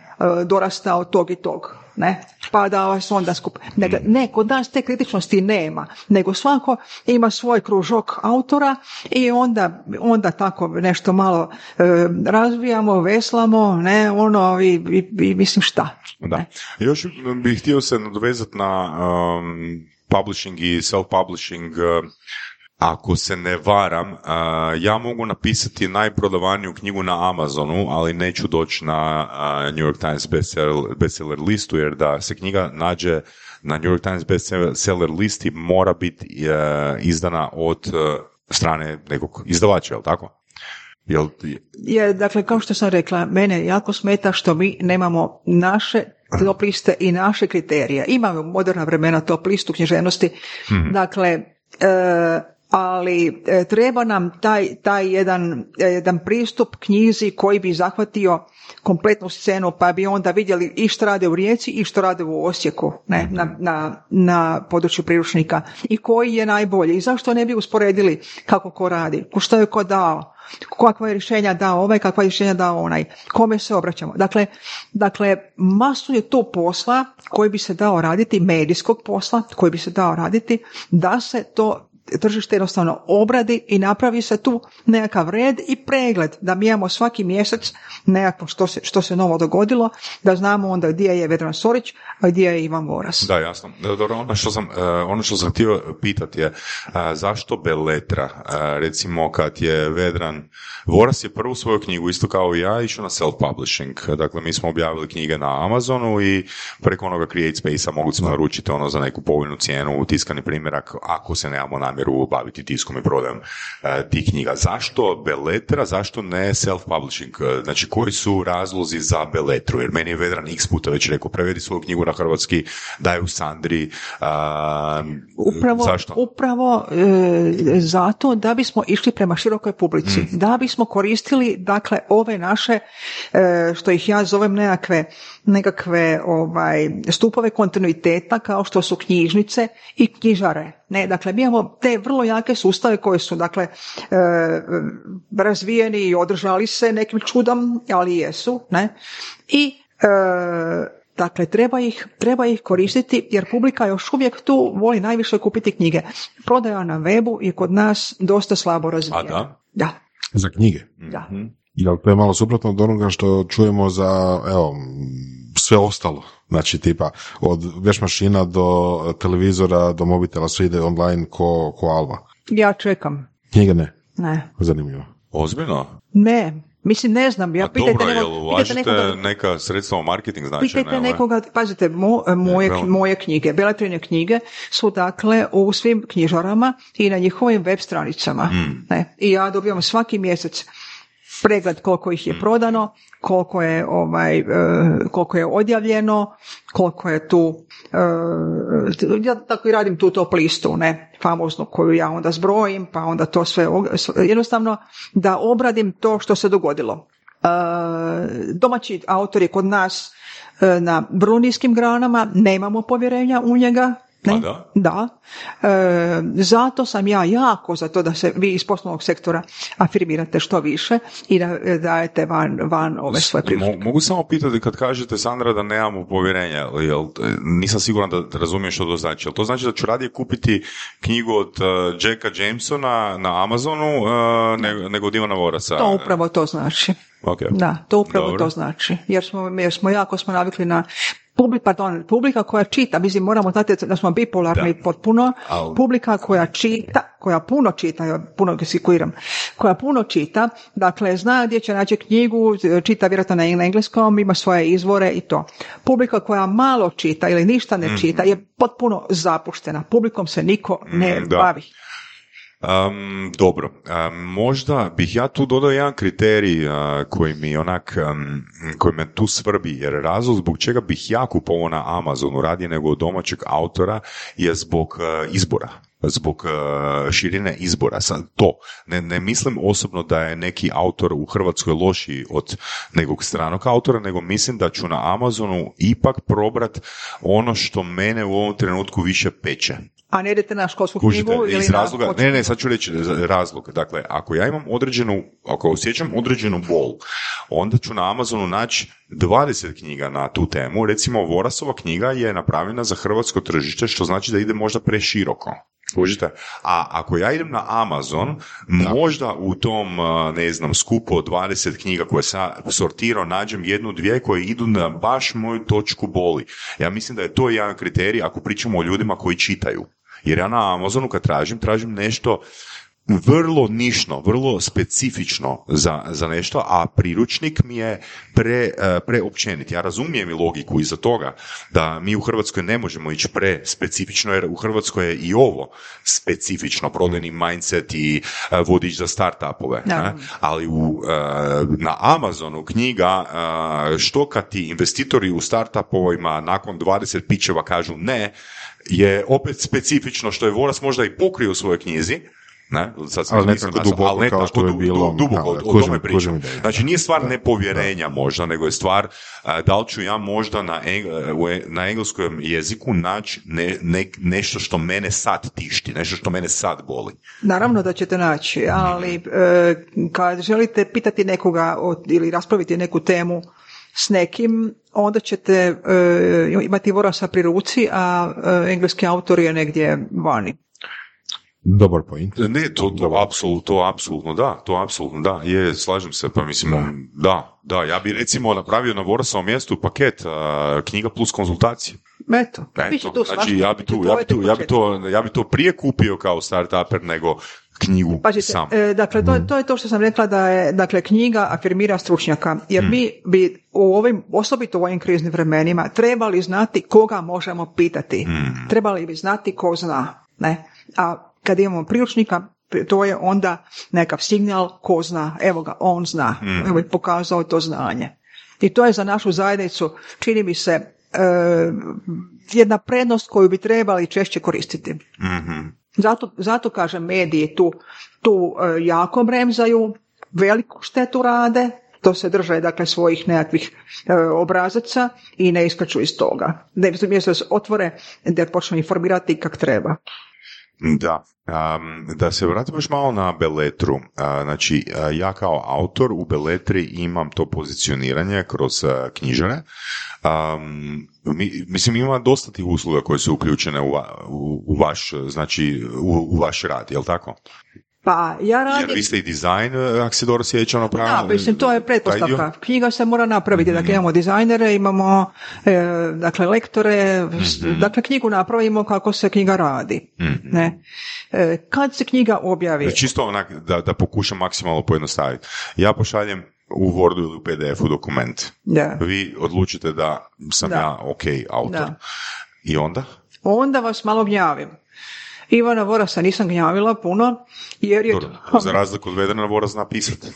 dorastao tog i tog. Ne? Pa da vas onda skup... Ne, ne, kod nas te kritičnosti nema, nego svako ima svoj kružok autora i onda, onda tako nešto malo e, razvijamo, veslamo, ne, ono, i, i- i mislim šta. Da. Još bih htio se nadovezati na um, publishing i self-publishing. uh, ako se ne varam, uh, ja mogu napisati najprodavaniju knjigu na Amazonu, ali neću doći na uh, New York Times bestseller, bestseller listu, jer da se knjiga nađe na New York Times bestseller listi mora biti uh, izdana od uh, strane nekog izdavača, je li tako? Jel, Je, dakle, kao što sam rekla, mene jako smeta što mi nemamo naše top liste i naše kriterije. Imamo moderna vremena top listu književnosti, dakle, e, ali e, treba nam taj, taj jedan, e, jedan pristup knjizi koji bi zahvatio kompletnu scenu, pa bi onda vidjeli i što rade u Rijeci i što rade u Osijeku, ne, na, na, na području priručnika. I koji je najbolji? I zašto ne bi usporedili kako ko radi, ko što je ko dao, kakva je rješenja dao ovaj, kakva je rješenja dao onaj, kome se obraćamo. Dakle, dakle, masu je tu posla koji bi se dao raditi, medijskog posla koji bi se dao raditi, da se to tržište jednostavno obradi i napravi se tu nekakav red i pregled, da mi imamo svaki mjesec nekako što se, što se novo dogodilo, da znamo onda gdje je Vedran Sorić, a gdje je Ivan Voras. Da, jasno. Da, Dobro, ono što sam, e, ono što sam htio pitati je, a, zašto Beletra? Recimo, kad je Vedran, Voras je prvu svoju knjigu, isto kao i ja, išao na self-publishing. Dakle, mi smo objavili knjige na Amazonu i preko onoga Create Space-a mogli smo naručiti ono za neku povoljnu cijenu, tiskani primjerak, ako se nemamo namjeru namjeru baviti tiskom i prodajom e, tih knjiga. Zašto Beletra, zašto ne self-publishing? E, Znači, koji su razlozi za Beletru? Jer meni je Vedran x puta već rekao, prevedi svoju knjigu na hrvatski, daj u Sandri. a, Upravo, zašto? upravo e, zato da bismo išli prema širokoj publici, Mm. da bismo koristili dakle ove naše, e, što ih ja zovem nekakve, nekakve ovaj, stupove kontinuiteta kao što su knjižnice i knjižare. Ne, dakle, mi imamo te vrlo jake sustave koji su dakle e, razvijeni i održali se nekim čudom, ali jesu, ne? I e, Dakle, treba ih, treba ih koristiti jer publika još uvijek tu voli najviše kupiti knjige. Prodaja na webu je kod nas dosta slabo razvijena. A da? Da, Za knjige. da. Jel to je malo suprotno od onoga što čujemo za, evo, sve ostalo. Znači, tipa, od veš mašina do televizora, do mobitela, sve ide online ko, ko alba. Ja čekam. Knjige ne. Ne. Zanimljivo. Ozbiljno? Ne. Mislim, ne znam. Ja A pitajte, dobro, nekog- jel pitajte ulažete nekoga, neka sredstva u marketing značajne? pitajte ovaj? nekoga, pazite, mo- moje, bravo. moje knjige, Beletrine knjige su dakle u svim knjižarama i na njihovim web stranicama. Hmm. Ne. I ja dobivam svaki mjesec pregled koliko ih je Hmm. prodano, koliko je ovaj, e, koliko je odjavljeno, koliko je tu e, ja tako i radim tu top listu, ne, famoznu koju ja onda zbrojim, pa onda to sve jednostavno da obradim to što se dogodilo. E, domaći autor je kod nas na vrlo niskim granama, nemamo povjerenja u njega. Ne? A da? Da. E, zato sam ja jako za to da se vi iz poslovnog sektora afirmirate što više i da e, dajete van, van ove svoje. Mo- mogu samo pitati kad kažete Sandra da nemamo povjerenja, jel, e, nisam siguran da razumijem što to znači. Jel to znači da ću radije kupiti knjigu od uh, Jacka Jamesona na Amazonu uh, nego, nego od Ivana Vorasa? To upravo to znači. Ok. Da, to upravo Dobro. to znači. Jer smo, jer smo jako smo navikli na publi, pardon, publika koja čita, mislim moramo znati da smo bipolarni potpuno, Al- publika koja čita, koja puno čita, ja puno gesikuiram, koja puno čita, dakle zna gdje će naći knjigu, čita vjerojatno na engleskom, ima svoje izvore i to. Publika koja malo čita ili ništa ne čita je potpuno zapuštena. Publikom se niko ne Mm, da. Um, dobro, um, možda bih ja tu dodao jedan kriterij uh, koji mi onak, um, koji me tu svrbi, jer razlog zbog čega bih ja kupovao na Amazonu radije nego domaćeg autora je zbog uh, izbora zbog uh, širine izbora. Sad to, ne, ne mislim osobno da je neki autor u Hrvatskoj lošiji od nekog stranog autora, nego mislim da ću na Amazonu ipak probrat ono što mene u ovom trenutku više peče. A ne idete na školsku Kužite, knjigu ili iz razloga, ne, ne, sad ću reći razlog. Dakle, ako ja imam određenu, ako osjećam određenu bol, onda ću na Amazonu naći 20 knjiga na tu temu. Recimo, Vorasova knjiga je napravljena za hrvatsko tržište, što znači da ide možda preširoko. Kužite? A ako ja idem na Amazon, možda u tom, ne znam, skupu od 20 knjiga koje sam sortirao, nađem jednu, dvije koje idu na baš moju točku boli. Ja mislim da je to jedan kriterij ako pričamo o ljudima koji čitaju. Jer ja na Amazonu kad tražim, tražim nešto vrlo nišno, vrlo specifično za, za nešto, a priručnik mi je pre, e, preopćenit. Ja razumijem i logiku iza toga da mi u Hrvatskoj ne možemo ići prespecifično, jer u Hrvatskoj je i ovo specifično, prodajni mindset i e, vodič za startupove. Da. Ali u, e, na Amazonu knjiga, što kad ti investitori u startupovima nakon 20 pičeva kažu ne, je opet specifično što je Voras možda i pokrio u svojoj knjizi, ne? Sad sam Ali ne tako duboko ali ne kao što je du- bilo, du- duboko, da, o kužim- tome pričam. kužim. Znači nije stvar nepovjerenja možda, nego je stvar a, da li ću ja možda na, eng- u e- na engleskom jeziku naći ne, ne- nešto što mene sad tišti, nešto što mene sad boli. Naravno da ćete naći, ali e, kad želite pitati nekoga o- ili raspraviti neku temu s nekim, onda ćete e, imati Vorasa pri ruci, a e, engleski autor je negdje vani. Dobar point. Ne, to, to apsolutno, to apsolutno da, to apsolutno da, je, slažem se, pa mislim, da, da, ja bi recimo napravio na Vorasovom mjestu paket a, knjiga plus konzultacije. Eto, Eto, znači ja bi će tu, to ja ovaj bi tu, ja bi to, ja bi to prije kupio kao startuper nego knjigu Pazite, sam. e, dakle, to, to je to što sam rekla da je, dakle, knjiga afirmira stručnjaka, jer Hmm. mi bi u ovim, osobito u ovim kriznim vremenima, trebali znati koga možemo pitati. Hmm. Trebali bi znati ko zna, ne? A kad imamo priručnika, to je onda nekav signal ko zna, evo ga, on zna, evo je pokazao to znanje. I to je za našu zajednicu, čini mi se, e, jedna prednost koju bi trebali češće koristiti. Mhm. Zato, zato kažem, mediji tu, tu e, jako bremzaju, veliku štetu rade, to se drže dakle svojih nekakvih e, obrazaca i ne iskaču iz toga. Da mjesto da se otvore, da počnu informirati kak treba. Da. Am, da se vratimo još malo na Beletru. Znači, ja kao autor u Beletri imam to pozicioniranje kroz a, knjižare. Am, mi- mislim, ima dosta tih usluga koje su uključene u, u, u vaš, znači, u, u vaš rad, jel tako? Pa ja Jer radim... vi ste i dizajn, e, ako se dobro sjećam Da, napravili. mislim, to je taj pretpostavka. Knjiga se mora napraviti. Dakle, imamo dizajnere, imamo e, dakle, lektore, s- dakle, knjigu napravimo kako se knjiga radi. Ne? E, kad se knjiga objavi? Čisto onak, da, da pokušam maksimalno pojednostaviti. Ja pošaljem u Wordu ili u PDF-u dokument. Da. Vi odlučite da sam Da. ja ok autor. Da. I onda? Onda vas malo gnjavim. Ivana Vorasa nisam gnjavila puno, jer je... Dobro, za razliku od Vedrana Vora zna pisati.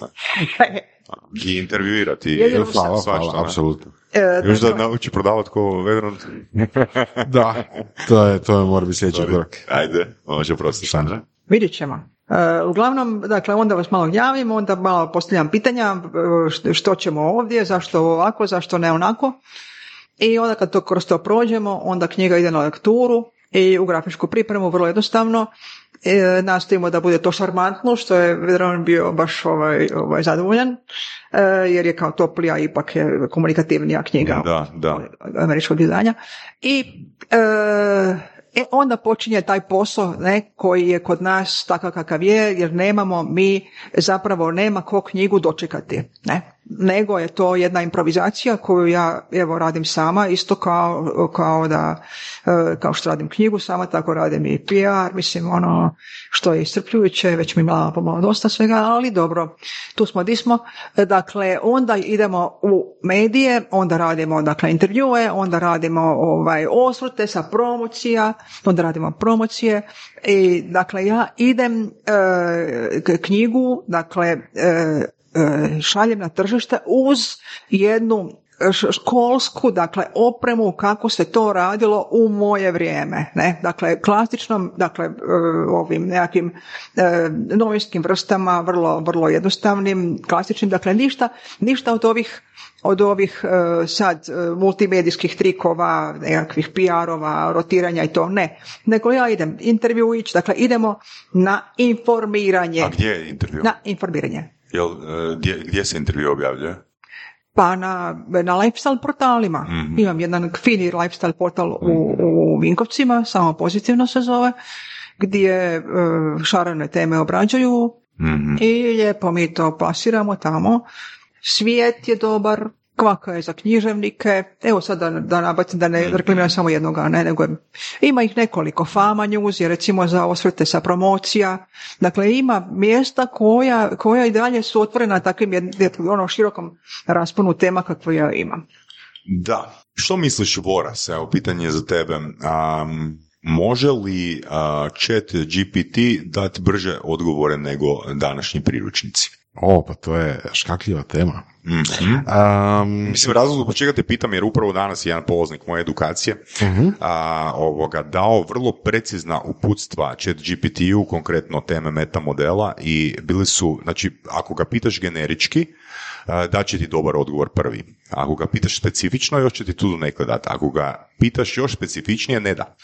I intervjuirati. Jedino Hvala, hvala, apsolutno. E, Još da nauči prodavati ko Vedran. Da, to je, to je mora biti sljedeći korak. Ajde, može prosti. Sandra? Vidjet ćemo. E, uglavnom, dakle, onda vas malo gnjavim, onda malo postavljam pitanja e, št- što ćemo ovdje, zašto ovako, zašto ne onako. I onda kad to kroz to prođemo, onda knjiga ide na lekturu i u grafičku pripremu, vrlo jednostavno. E, nastojimo da bude to šarmantno, što je Vedran bio baš ovaj, ovaj zadovoljan, e, jer je kao toplija, ipak je komunikativnija knjiga Da, da. američkog izdanja. I e, e, onda počinje taj posao ne, koji je kod nas takav kakav je, jer nemamo mi, zapravo nema ko knjigu dočekati. Ne? Nego je to jedna improvizacija koju ja evo radim sama, isto kao, kao da e, kao što radim knjigu sama, tako radim i PR, mislim ono što je iscrpljujuće, već mi malo pomalo dosta svega, ali dobro, tu smo di smo. Dakle, onda idemo u medije, onda radimo dakle intervjue, onda radimo ovaj osvrte sa promocija, onda radimo promocije i dakle ja idem e, knjigu, dakle e, šaljem na tržište uz jednu školsku, dakle, opremu kako se to radilo u moje vrijeme, ne, dakle, klasičnom, dakle, e, ovim nekakvim e, novinskim vrstama, vrlo, vrlo jednostavnim, klasičnim, dakle, ništa, ništa od ovih od ovih e, sad e, multimedijskih trikova, nekakvih PR-ova, rotiranja i to, ne. Nego ja idem intervju ići, dakle idemo na informiranje. A gdje je intervju? Na informiranje. Jel, e, gdje, gdje se intervju objavljuje? Pa na, na lifestyle portalima. Imam jedan fini lifestyle portal u, u Vinkovcima, samo pozitivno se zove, gdje e, šarane teme obrađuju Mhm. i lijepo mi to plasiramo tamo. Svijet je dobar, kvaka je za književnike. Evo sad da, da nabacim, da ne reklamiram samo jednoga, ne, nego ima ih nekoliko. Fama News je recimo za osvrte sa promocija. Dakle, ima mjesta koja, koja i dalje su otvorena takvim jed- ono širokom rasponu tema kakvo ja imam. Da. Što misliš Voras? Evo, pitanje je za tebe. Am, može li a, chat GPT dati brže odgovore nego današnji priručnici? O, pa to je škakljiva tema. Mhm. Um, Mislim, razlog zbog čega te pitam, jer upravo danas je jedan polaznik moje edukacije a, ovoga, dao vrlo precizna uputstva chat GPT-u, konkretno teme meta modela i bili su, znači, ako ga pitaš generički, a, dat će ti dobar odgovor prvi. Ako ga pitaš specifično, još će ti tu nekle dati. Ako ga pitaš još specifičnije, ne da.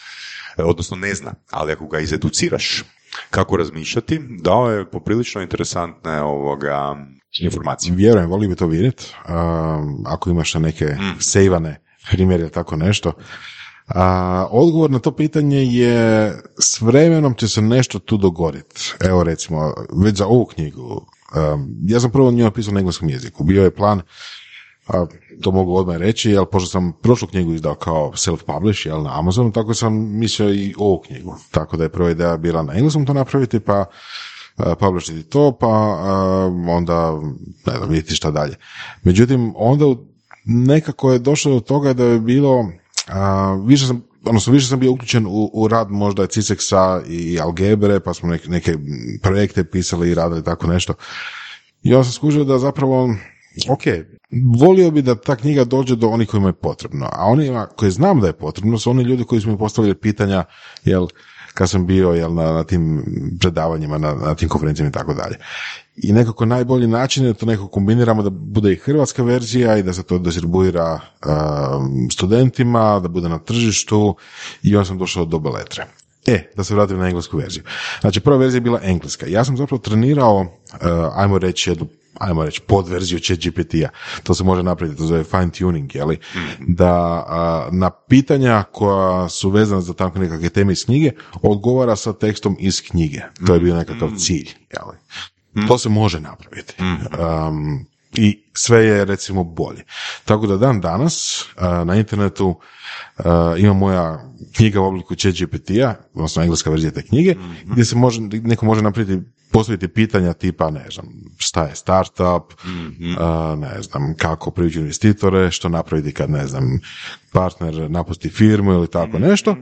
E, Odnosno ne zna. Ali ako ga izeduciraš kako razmišljati, dao je poprilično interesantne ovoga, informacije. vjerujem, volio bi to vidjeti. Um, ako imaš na neke sejvane primjere ili tako nešto. A, odgovor na to pitanje je s vremenom će se nešto tu dogoditi. Evo recimo, već za ovu knjigu. um, ja sam prvo nju napisao na engleskom jeziku. Bio je plan a, to mogu odmah reći, jer pošto sam prošlu knjigu izdao kao self-publish, jel, na Amazonu, tako sam mislio i ovu knjigu. Tako da je prva ideja bila na engleskom to napraviti, pa a, publishiti to, pa a, onda, ne znam, vidjeti šta dalje. Međutim, onda nekako je došlo do toga da je bilo, a, više sam odnosno više sam bio uključen u, u rad možda Ciseksa i Algebre, pa smo neke, neke projekte pisali i radili tako nešto. I ja sam skužio da zapravo, ok, volio bi da ta knjiga dođe do onih kojima je potrebno, a onima koji znam da je potrebno su oni ljudi koji su mi postavili pitanja, jel, kad sam bio jel, na, na tim predavanjima, na, na tim konferencijama i tako dalje. I nekako najbolji način je da to nekako kombiniramo da bude i hrvatska verzija i da se to distribuira um, studentima, da bude na tržištu i onda sam došao do beletre. E, da se vratim na englesku verziju. Znači, prva verzija je bila engleska. Ja sam zapravo trenirao, uh, ajmo reći, jednu ajmo reći, podverziju chat GPT-a. To se može napraviti, to zove fine tuning, jeli? Da a, na pitanja koja su vezana za tako nekakve teme iz knjige, odgovara sa tekstom iz knjige. To je bio nekakav cilj, jeli? To se može napraviti. Um, I sve je recimo bolje. Tako da dan danas na internetu ima moja knjiga u obliku chat GPT-a, odnosno engleska verzija te knjige, gdje se može, neko može napraviti postaviti pitanja tipa, ne znam, šta je startup, a, ne znam, kako privući investitore, što napraviti kad, ne znam, partner napusti firmu ili tako nešto.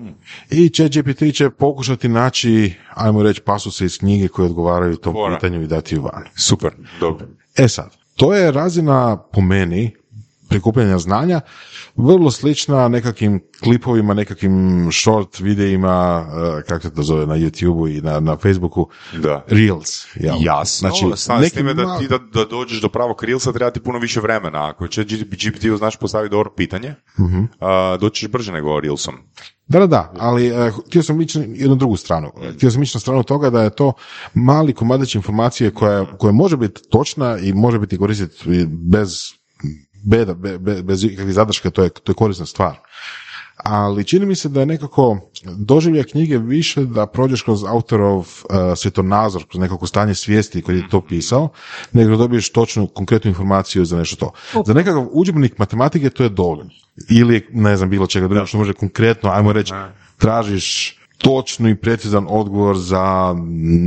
I ChatGPT će pokušati naći, ajmo reći, pasuse iz knjige koje odgovaraju tom Fora. pitanju i dati ju van. Super, dobro. E sad, to je razina po meni prikupljanja znanja vrlo slična nekakvim klipovima, nekakvim short videima, eh, kako se to zove na YouTubeu i na, na Facebooku, Da. Reels. jel? Jasno, Znači, s time da ti da, da dođeš do pravog Reelsa treba ti puno više vremena. Ako će GPT znaš postaviti dobro pitanje, Mhm. a, doći ćeš brže nego Reelsom. Da, da, da, ali eh, htio sam ići jednu drugu stranu. Htio sam ići na stranu toga da je to mali komadić informacije koja, koja može biti točna i može biti koristiti bez beda, be- be- bez ikakvih zadrška, to je, to je korisna stvar. Ali čini mi se da je nekako doživlja knjige više da prođeš kroz autorov uh, svjetonazor, kroz nekako stanje svijesti koji je to pisao, nego da dobiješ točnu, konkretnu informaciju za nešto to. Za nekakav udžbenik matematike to je dovoljno. Ili, ne znam, bilo čega drugog što može konkretno, ajmo reći, tražiš točnu i precizan odgovor za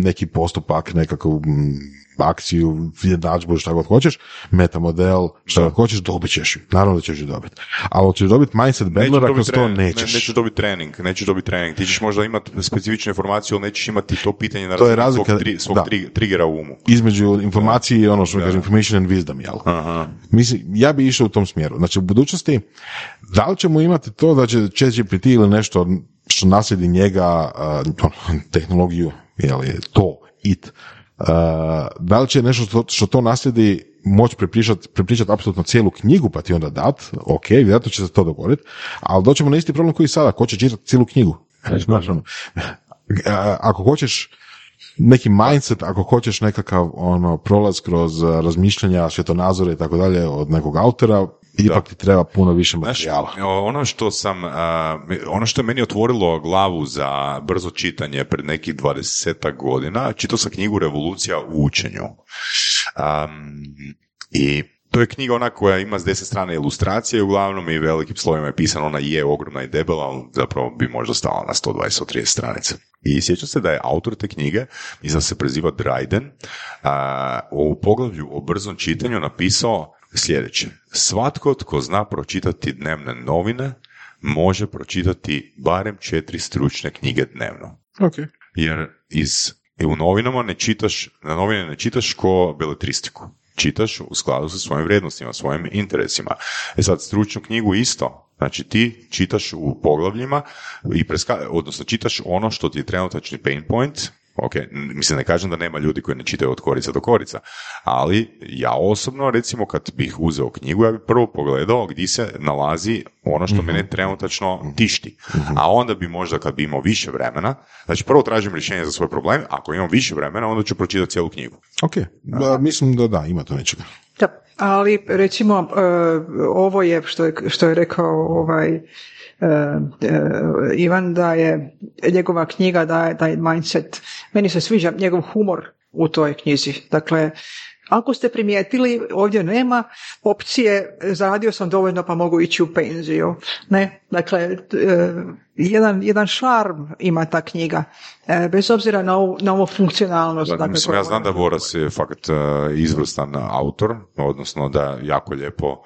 neki postupak, nekakvu mm, akciju, jednadžbu, šta god hoćeš, metamodel, šta god hoćeš, dobit ćeš ju. Naravno da ćeš ju dobiti. Ali ćeš dobiti mindset bedlera kroz to nećeš. Ne, nećeš dobiti trening, nećeš dobiti trening. Ti ćeš možda imati specifičnu informaciju, ali nećeš imati to pitanje na To je razini svog, razlika, tri, svog da. tri- triggera u umu. Između informacije i ono što kaže information and wisdom, jel? Aha. Mislim, ja bi išao u tom smjeru. Znači, u budućnosti, da li ćemo imati to da će ChatGPT ili nešto što naslijedi njega, uh, tehnologiju, je to, it, da li će nešto što, što to naslijedi moći prepričati prepričat apsolutno cijelu knjigu pa ti onda dat, ok, vjerojatno će se to dogoditi, ali doćemo na isti problem koji i sada, ko će čitati cijelu knjigu? Znaš, ono, a- ako hoćeš neki mindset, ako hoćeš nekakav ono prolaz kroz uh, razmišljanja, svjetonazore i tako dalje od nekog autora, ipak ti treba puno više Znaš, materijala. ono što sam, a, ono što je meni otvorilo glavu za brzo čitanje pred nekih 20 godina, čitao sam knjigu Revolucija u učenju. Am, I to je knjiga ona koja ima s deset strane ilustracije uglavnom i velikim slovima je pisano, ona je ogromna i debela, ali zapravo bi možda stala na 120-130 stranica. I sjećam se da je autor te knjige, mislim se preziva Dryden, a, u poglavlju o brzom čitanju napisao sljedeće. Svatko tko zna pročitati dnevne novine, može pročitati barem četiri stručne knjige dnevno. Ok. Jer iz, u novinama ne čitaš, na novine ne čitaš ko beletristiku. Čitaš u skladu sa svojim vrijednostima, svojim interesima. E sad, stručnu knjigu isto. Znači ti čitaš u poglavljima i preska, odnosno čitaš ono što ti je trenutačni pain point, ok, mislim ne kažem da nema ljudi koji ne čitaju od korica do korica, ali ja osobno recimo kad bih uzeo knjigu, ja bih prvo pogledao gdje se nalazi ono što mene trenutačno tišti. A onda bi možda kad bi imao više vremena, znači prvo tražim rješenje za svoj problem, ako imam više vremena, onda ću pročitati cijelu knjigu. Ok, da, mislim da da, ima to nečega. Da, ali recimo e, ovo je što je, što je rekao ovaj Ivan da je njegova knjiga da je, da je mindset. Meni se sviđa njegov humor u toj knjizi. Dakle, ako ste primijetili, ovdje nema opcije zaradio sam dovoljno pa mogu ići u penziju. Ne, dakle, e, jedan, jedan šarm ima ta knjiga, e, bez obzira na ovu, na ovu funkcionalnost. Da, dakle, mislim, ja znam da Voras je fakat e, izvrstan autor, odnosno da jako lijepo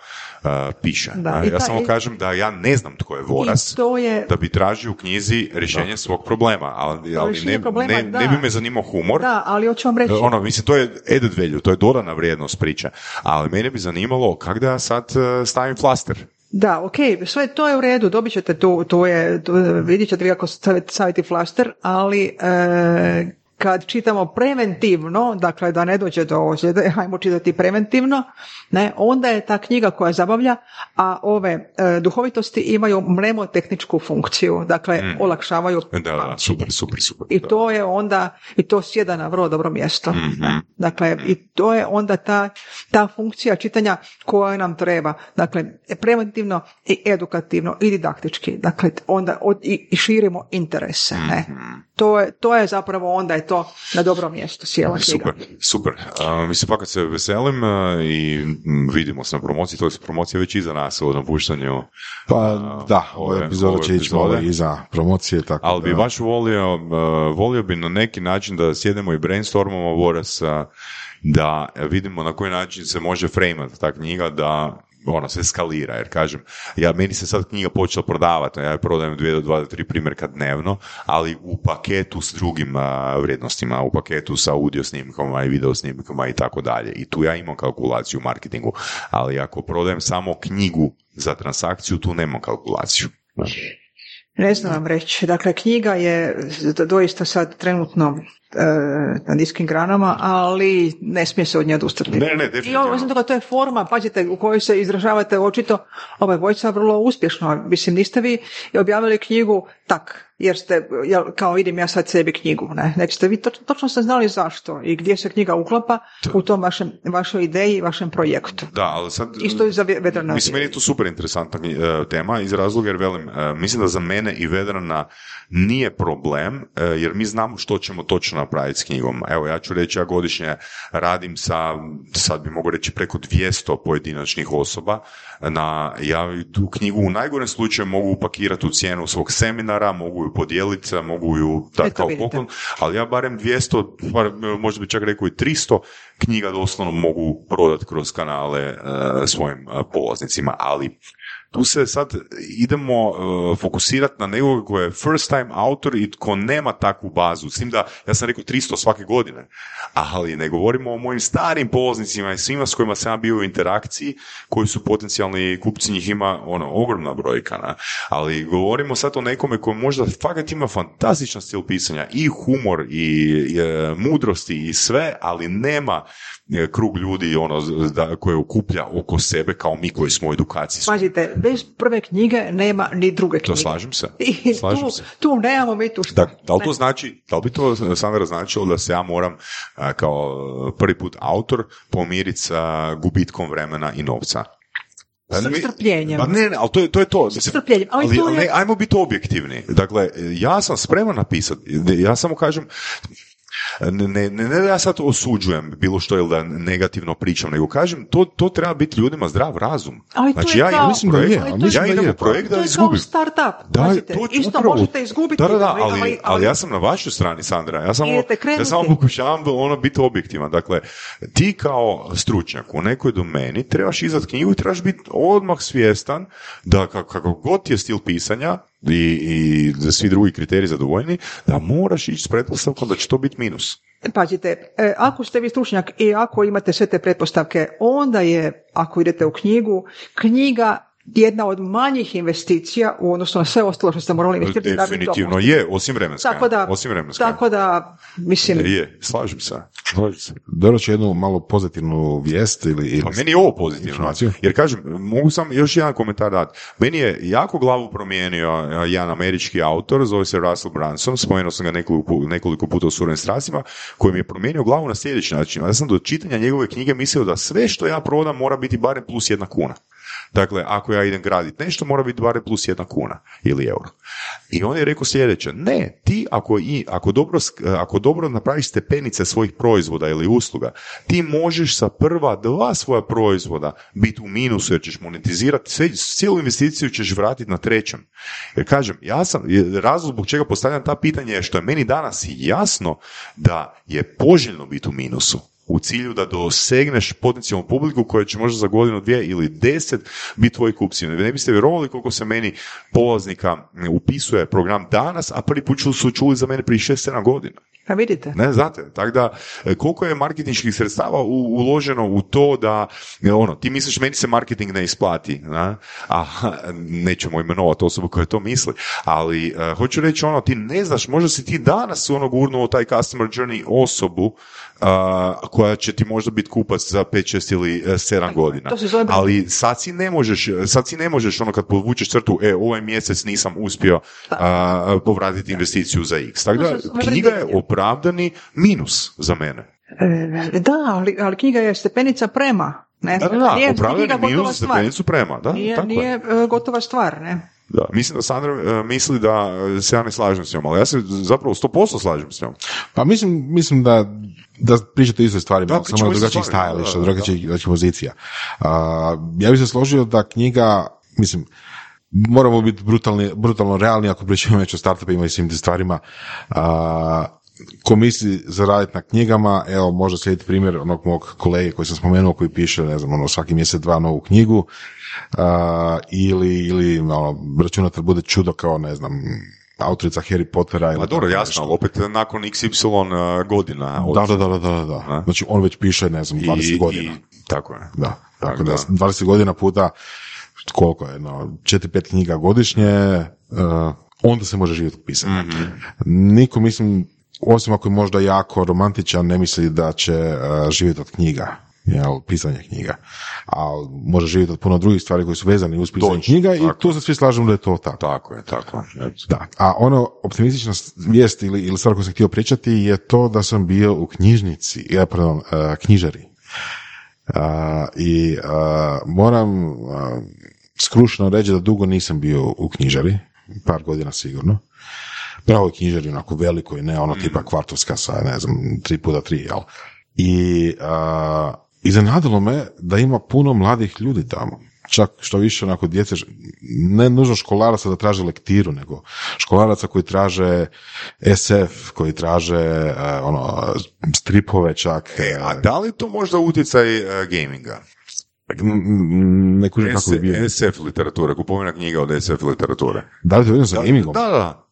e, piše. Da, E, ja ta- samo i- kažem da ja ne znam tko je Voras, to je, da bi tražio u knjizi rješenje svog problema, ali, ali ne, problema, ne, da. ne bi me zanimao humor. da, ali hoću vam reći, Ono, mislim, to je added value, to je dodana vrijednost priče. Ali mene bi zanimalo kako da ja sad stavim flaster. Da, ok, sve to je u redu, dobit ćete tu, to je, tu, vidjet ćete vi kako staviti, staviti flaster, ali e, kad čitamo preventivno, dakle da ne dođe do ozljede, hajmo čitati preventivno, ne, onda je ta knjiga koja zabavlja, a ove e, duhovitosti imaju mnemotehničku funkciju, dakle olakšavaju Da, da, super, super, super. i da. to je onda, i to sjeda na vrlo dobro mjesto. Mhm. Dakle, i to je onda ta, ta funkcija čitanja koja nam treba. Dakle, preventivno i edukativno i didaktički. Dakle, onda od, i, i širimo interese. Ne? Mhm. To, je, to je zapravo onda je to na dobro mjesto sjela knjiga. Super, super. A, mislim, fakat se veselim a, i vidimo se na promociji, to je promocija već iza nas u napuštanju. Pa a, da, ove- ova epizoda ove će ići malo epizode. iza promocije, tako Ali bi da- baš volio, uh, volio bi na neki način da sjedemo i brainstormamo Voras, uh, da vidimo na koji način se može frameat ta knjiga da ona se skalira, jer kažem, ja, meni se sad knjiga počela prodavati, ja je prodajem dvije do dva do tri primjerka dnevno, ali u paketu s drugim a, vrijednostima, u paketu sa audio snimkama i video snimkama i tako dalje. I tu ja imam kalkulaciju u marketingu, ali ako prodajem samo knjigu za transakciju, tu nemam kalkulaciju. Ne znam vam reći. Dakle, knjiga je do- doista sad trenutno na niskim granama, ali ne smije se od nje odustati. Ne, ne, I ovo, osim toga, to je forma, pazite, u kojoj se izražavate očito ovaj vojca vrlo uspješno. Mislim, niste vi objavili knjigu tak, jer ste, jel, kao idem ja sad sebi knjigu, ne? Nek ste vi točno, točno ste znali zašto i gdje se knjiga uklapa u tom vašem, vašoj ideji, vašem projektu. Da, ali sad... Isto i za ve- vedrana. Mislim, meni je to super interesantna e, tema iz razloga jer velim, e, mislim da za mene i Vedrana nije problem e, jer mi znamo što ćemo točno napraviti s knjigom. Evo, ja ću reći, ja godišnje radim sa, sad bi mogu reći, preko 200 pojedinačnih osoba na, ja tu knjigu u najgorem slučaju mogu upakirati u cijenu svog seminara, mogu ju podijeliti, mogu ju dati Eto, kao vidite. poklon, ali ja barem 200, bar, možda bi čak rekao i 300 knjiga doslovno mogu prodati kroz kanale e, svojim e, polaznicima, ali tu se sad idemo e, fokusirati na nekoga ko je first time autor i tko nema takvu bazu. S tim da, ja sam rekao 300 svake godine, ali ne govorimo o mojim starim polaznicima i svima s kojima sam ja bio u interakciji, koji su potencijalni kupci, njih ima ono, ogromna brojka, na. ali govorimo sad o nekome koji možda fakat ima fantastičan stil pisanja i humor i, e, mudrosti i sve, ali nema e, krug ljudi ono da, koje okuplja oko sebe kao mi koji smo u edukaciji. Pazite, bez prve knjige nema ni druge knjige. To slažem se. I Slažem tu, se. tu nemamo mi tu šta. Da, da li to znači, da li bi to Sandra značilo da se ja moram kao prvi put autor pomiriti sa gubitkom vremena i novca? Pa Sa mi- strpljenjem. Pa ne, ne, ali to je to. Je to. Mislim, strpljenjem, ali to je- ne, ajmo biti objektivni. Dakle, ja sam spreman napisati. Ja samo kažem, ne, ne, ne da ja sad osuđujem bilo što ili da negativno pričam, nego kažem, to, to treba biti ljudima zdrav razum. Ali to znači, je ja kao- Mislim da projekt, je, ali to je- ja da idem je. u projekt to da je izgubim. kao start-up. Da, Pazite, to isto upravo. možete izgubiti. Da, da, da, ali, ali, ali- ja sam na vašoj strani, Sandra. Ja samo, ja samo pokušavam ono biti objektivan. Dakle, ti kao stručnjak u nekoj domeni trebaš izdat knjigu i trebaš biti odmah svjestan da ka- kako god ti je stil pisanja i, i da svi drugi kriteriji zadovoljni, da moraš ići s pretpostavkom da će to biti minus. Pazite, e, ako ste vi stručnjak i ako imate sve te pretpostavke, onda je, ako idete u knjigu, knjiga jedna od manjih investicija u odnosu na sve ostalo što ste morali investirati. da bi Definitivno postigli. je, osim vremenska. Tako da, osim vremenska. tako da, mislim, Je, slažem se. Slažem se. Dobro će jednu malo pozitivnu vijest ili, ili Pa meni je ovo pozitivno. informaciju. Jer kažem, mogu sam još jedan komentar dati. Meni je jako glavu promijenio a, jedan američki autor, zove se Russell Brunson, spomenuo sam ga nekoliko, nekoliko puta u surovim strastima, koji mi je promijenio glavu na sljedeći način. Ja sam do čitanja njegove knjige mislio da sve što ja prodam mora biti barem plus jedna kuna. Dakle, ako ja idem graditi nešto, mora biti barem plus jedna kuna ili euro. I on je rekao sljedeće, ne, ti ako, i, ako, dobro, ako dobro napraviš stepenice svojih proizvoda ili usluga, ti možeš sa prva dva svoja proizvoda biti u minusu jer ćeš monetizirati, sve, cijelu investiciju ćeš vratiti na trećem. Jer kažem, ja sam, razlog zbog čega postavljam ta pitanja je što je meni danas jasno da je poželjno biti u minusu u cilju da dosegneš potencijalnu publiku koja će možda za godinu, dvije ili deset biti tvoji kupci. Ne biste vjerovali koliko se meni polaznika upisuje program danas, a prvi put su čuli za mene prije 6-7 godina. Pa vidite. Ne, znate, tako da e, koliko je marketinških sredstava u- uloženo u to da, e, ono, ti misliš meni se marketing ne isplati, na? a nećemo imenovati osobu koja to misli, ali e, hoću reći ono, ti ne znaš, možda si ti danas ono gurnuo taj customer journey osobu a, koja će ti možda biti kupac za 5, 6 ili 7 godina. to se zove Ali sad si ne možeš, sad si ne možeš ono kad podvučeš crtu, e, ovaj mjesec nisam uspio a, povratiti investiciju za X. Tako da, se zove knjiga je opravdani minus za mene. E, Da, ali, ali knjiga je stepenica prema. Ne? Da, da, da, nije, gotova minus stvar. stepenicu prema, da, Nije, tako nije je. e, gotova stvar, ne? Da. Mislim da Sandra e, misli da se ja ne slažem s njom, ali ja se zapravo 100% slažem s njom. Pa mislim, mislim da, da pričate o istoj stvari, Da, samo drugačijih stajališta, drugačijih pozicija. A, ja bih se složio da knjiga, mislim, moramo biti brutalni, brutalno realni ako pričamo već o startupima i svim tim stvarima. A, ko misli zaraditi na knjigama, evo može slijediti primjer onog mog kolege koji sam spomenuo koji piše, ne znam, ono, svaki mjesec dva novu knjigu, a, ili, ili ono, računate da bude čudo kao, ne znam, autorica Harry Pottera ili Pa dobro, jasno, nešto. ali opet nakon XY godina. od- Da, da, da, da, da. Znači on već piše, ne znam, 20 i, godina. I, tako je. Da, tako da da. 20 godina puta koliko je, no, 4-5 knjiga godišnje, uh, onda se može živjeti od pisanja. Mhm. Niko, mislim, osim ako je možda jako romantičan, ne misli da će uh, živjeti od knjiga, jel, pisanja knjiga. Ali može živjeti od puno drugih stvari koji su vezani uz pisanje Točno, knjiga i tako. tu se svi slažemo da je to tako. Tako je, tako. Da, a ono optimistična vijest ili, ili stvar koju sam htio pričati je to da sam bio u knjižnici, ja, pardon, uh, knjižari. Uh, I moram skrušeno reći da dugo nisam bio u knjižari, par godina sigurno. Pravoj knjižari, onako velikoj, ne ono tipa kvartovska sa, ne znam, tri puta tri, jel? I uh, iznenadilo me da ima puno mladih ljudi tamo. Čak što više onako djece, ne nužno školaraca da traže lektiru, nego školaraca koji traže SF, koji traže uh, ono, stripove čak. E, a da li to možda utjecaj e, gaminga? ne kužim kako bi bio. SF literatura, kupovina knjiga od SF literature. Da li to vidim sa gamingom? Da, da.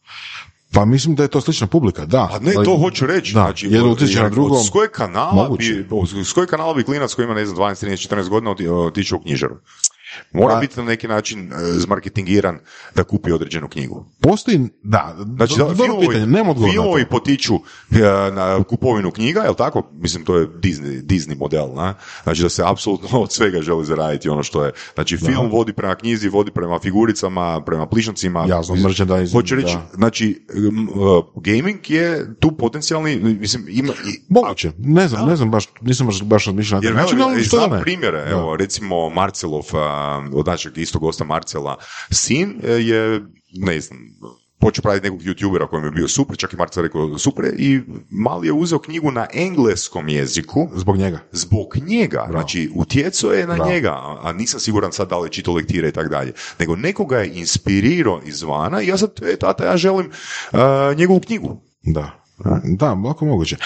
Pa mislim da je to slična publika, da. A ne, Ali- to hoću reći. Da, znači, od- utječe na jer drugo. Od kojeg kanala bi, s kojeg kanala bi klinac koji ima, ne znam, 12, 13, 14 godina oti- otići u knjižaru? Mora Pa- biti na neki način e, zmarketingiran da kupi određenu knjigu. Postoji, da, Znači, da, dobro filmovi, pitanje, nema filmovi potiču e, na kupovinu knjiga, jel tako? Mislim, to je Disney, Disney model, na? Znači da se apsolutno od svega želi zaraditi ono što je. Znači, film vodi prema knjizi, vodi prema figuricama, prema plišancima. Jasno, merchandising, Hoću reći, da. znači, uh, gaming je tu potencijalni, mislim, ima... i- Moguće, ne znam, ne znam baš, nisam baš, razmišljao jer da znam primjere, Da. evo, recimo Marcelov, a, od našeg istog gosta Marcela, sin e, je, ne znam, počeo praviti nekog youtubera kojem je bio super, čak i Marcel rekao super, i mali je uzeo knjigu na engleskom jeziku, Zbog njega. zbog njega, znači utjecao je na Bravo. njega, a nisam siguran sad da li je čitao lektire i tako dalje, nego nekoga je inspirirao izvana i ja sad, e, tata, ja želim a, njegovu knjigu. Da, da, lako moguće.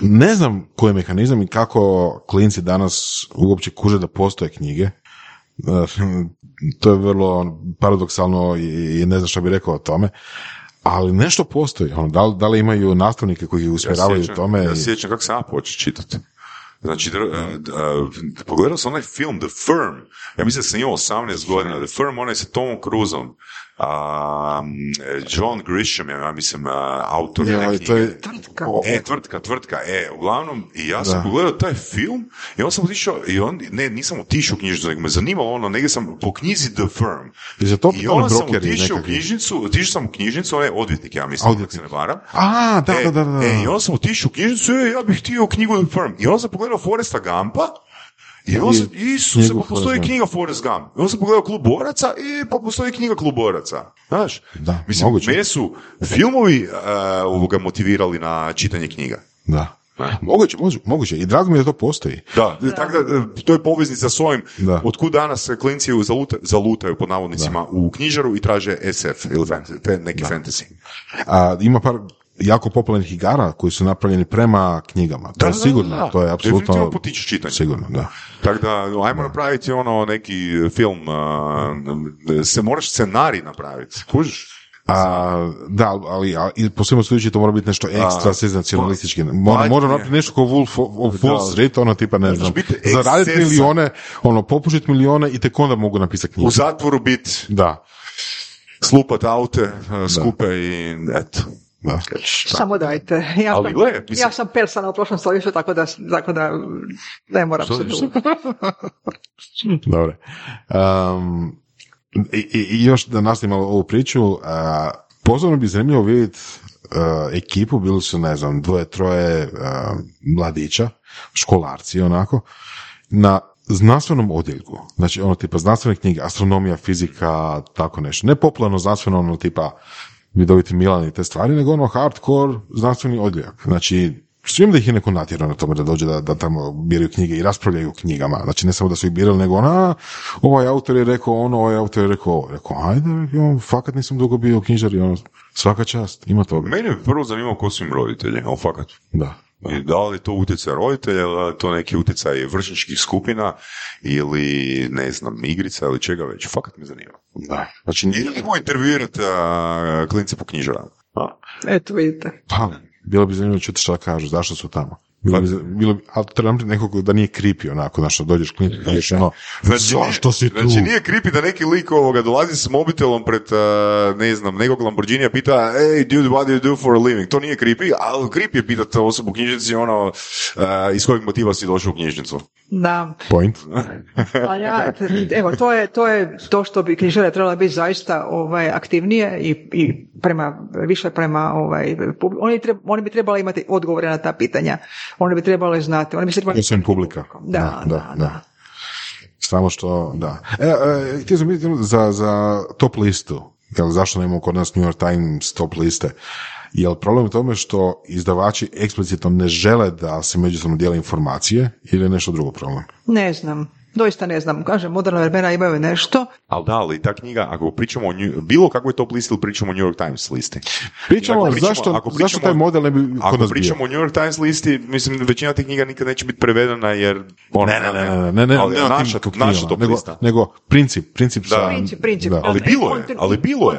Ne znam koji je mehanizam i kako klinci danas uopće kuže da postoje knjige. E, To je vrlo paradoksalno i ne znam što bi rekao o tome. Ali nešto postoji. Ono, da, li, da li imaju nastavnike koji usmjeravaju u tome? Ja sjećam kako sam ja počeo čitati. Znači, dr- d- a, pogledao sam onaj film The Firm, ja mislim da sam imao 18 godina, The Firm, onaj sa Tomom Cruiseom, a, John Grisham, ja mislim, a, autor Joj, one to je-. Tvrtka. E, tvrtka, tvrtka, e, uglavnom, i ja sam Da. pogledao taj film i onda sam otišao, i on, ne, nisam otišao u knjižnicu, nego me zanimalo ono, negdje sam po knjizi The Firm. I za to I onda sam otišao u knjižnicu, otišao sam u knjižnicu, on je odvjetnik, ja mislim, ako Odvjetnik. se ne varam. A, da, E, da, da, da. E, i onda sam otišao u knjižnicu, e, ja bih htio knjigu The Firm. I onda sam pogledao Foresta Gampa I on se, Isuse, pa postoji knjiga Forrest Gump. I on se pogledao klub boraca i pa postoji knjiga klub boraca. Znaš? Da, Mislim, moguće. su filmovi uh, ovoga motivirali na čitanje knjiga. Da. Moguće, moguće, moguće. I drago mi je da to postoji. Da, tako da, e, to je poveznica s ovim, Da. otkud danas klinci zaluta, zalutaju pod navodnicima u knjižaru i traže SF ili fantasy, neki fantasy. A, ima par jako popularnih igara koji su napravljeni prema knjigama. To Da, je da, sigurno, da, to je apsolutno potiče čitanje. sigurno, da. Tako da, ajmo napraviti ono neki film, se moraš scenarij napraviti, kužiš? A, da, ali a, i po svemu sudeći to mora biti nešto ekstra senzacionalistički. Mora, pa, mora je. napraviti nešto kao Wolf of Wall Da. Street, ono tipa, ne znam, biti zaraditi milijone, ono, popušiti milijone i tek onda mogu napisati knjigu. U zatvoru bit, Da, slupat aute, skupe i eto. Da. Samo dajte. Ja Ali sam, gle, mislim- ja sam persana u prošlom stoljeću, tako da, tako da ne moram se tu. Dobro. Um, i, i- još da nastavim malo ovu priču, a, pozorno bi zanimljivo vidjeti a, ekipu, bili su, ne znam, dvoje, troje a, mladića, školarci onako, na znanstvenom odjeljku. Znači, ono tipa znanstvene knjige, astronomija, fizika, tako nešto. Ne popularno znanstveno, ono tipa vidoviti Milan i te stvari, nego ono hardcore znanstveni odjeljak. Znači, svim da ih je neko natjerao na tome da dođe da, da tamo biraju knjige i raspravljaju o knjigama. Znači, ne samo da su ih birali, nego ona, ovaj autor je rekao ono, ovaj autor je rekao ovo. Rekao, ajde, ja, fakat nisam dugo bio u knjižari, ono, svaka čast, ima toga. Mene bi prvo zanimalo ko su im roditelji, ali fakat. Da. I da li je to utjecaj roditelja, da li je to neki utjecaj vršničkih skupina, ili ne znam, igrica ili čega već. Fakat me zanima. Da. Znači, nije, Idemo intervjuirati uh, klince po knjižarama. Eto, vidite. pa, bilo bi zanimljivo čuti šta kažu, zašto su tamo. Bilo bi, bilo bi, ali treba napraviti nekog da nije creepy onako, znaš, da dođeš kliniku i kažeš ono, zašto si tu? Znači nije creepy da neki lik ovoga dolazi s mobitelom pred, uh, ne znam, nekog Lamborghinija pita, hey dude, what do you do for a living? To nije creepy, ali creepy je pitati osobu u knjižnici, ono, uh, iz kojeg motiva si došao u knjižnicu. Da, Point. a ja, evo, to je, to je to što bi knjižare trebala biti zaista ovaj, aktivnije i, i prema, više prema, ovaj, oni, treb- oni bi trebali imati odgovore na ta pitanja. Oni bi trebali znati. Oni bi se trebali... Osim publika. Da, da, da. Samo što, da. E, e, htio sam za, za top listu. Jel, zašto nemamo kod nas New York Times top liste? Jel problem u tome što izdavači eksplicitno ne žele da se međusobno dijele informacije ili je nešto drugo problem? Ne znam. Doista ne znam. Kažem, moderna vremena imaju nešto. Ali da, ali ta knjiga, ako pričamo o New, bilo kakvoj top listi ili pričamo o New York Times listi. Pričamo, Ako pričamo- zašto, ako zašto pričamo- taj model ne bi kod Ako nas bio? pričamo o New York Times listi, mislim, većina tih knjiga nikad neće biti prevedena jer... Ono, Ne, ne, ne, ne, ne, ne, ali ne, naša, knjigama, naša top nego, lista. nego princip, princip sa... Princip, princip. Da. Ali Ne, bilo je, ali bilo je.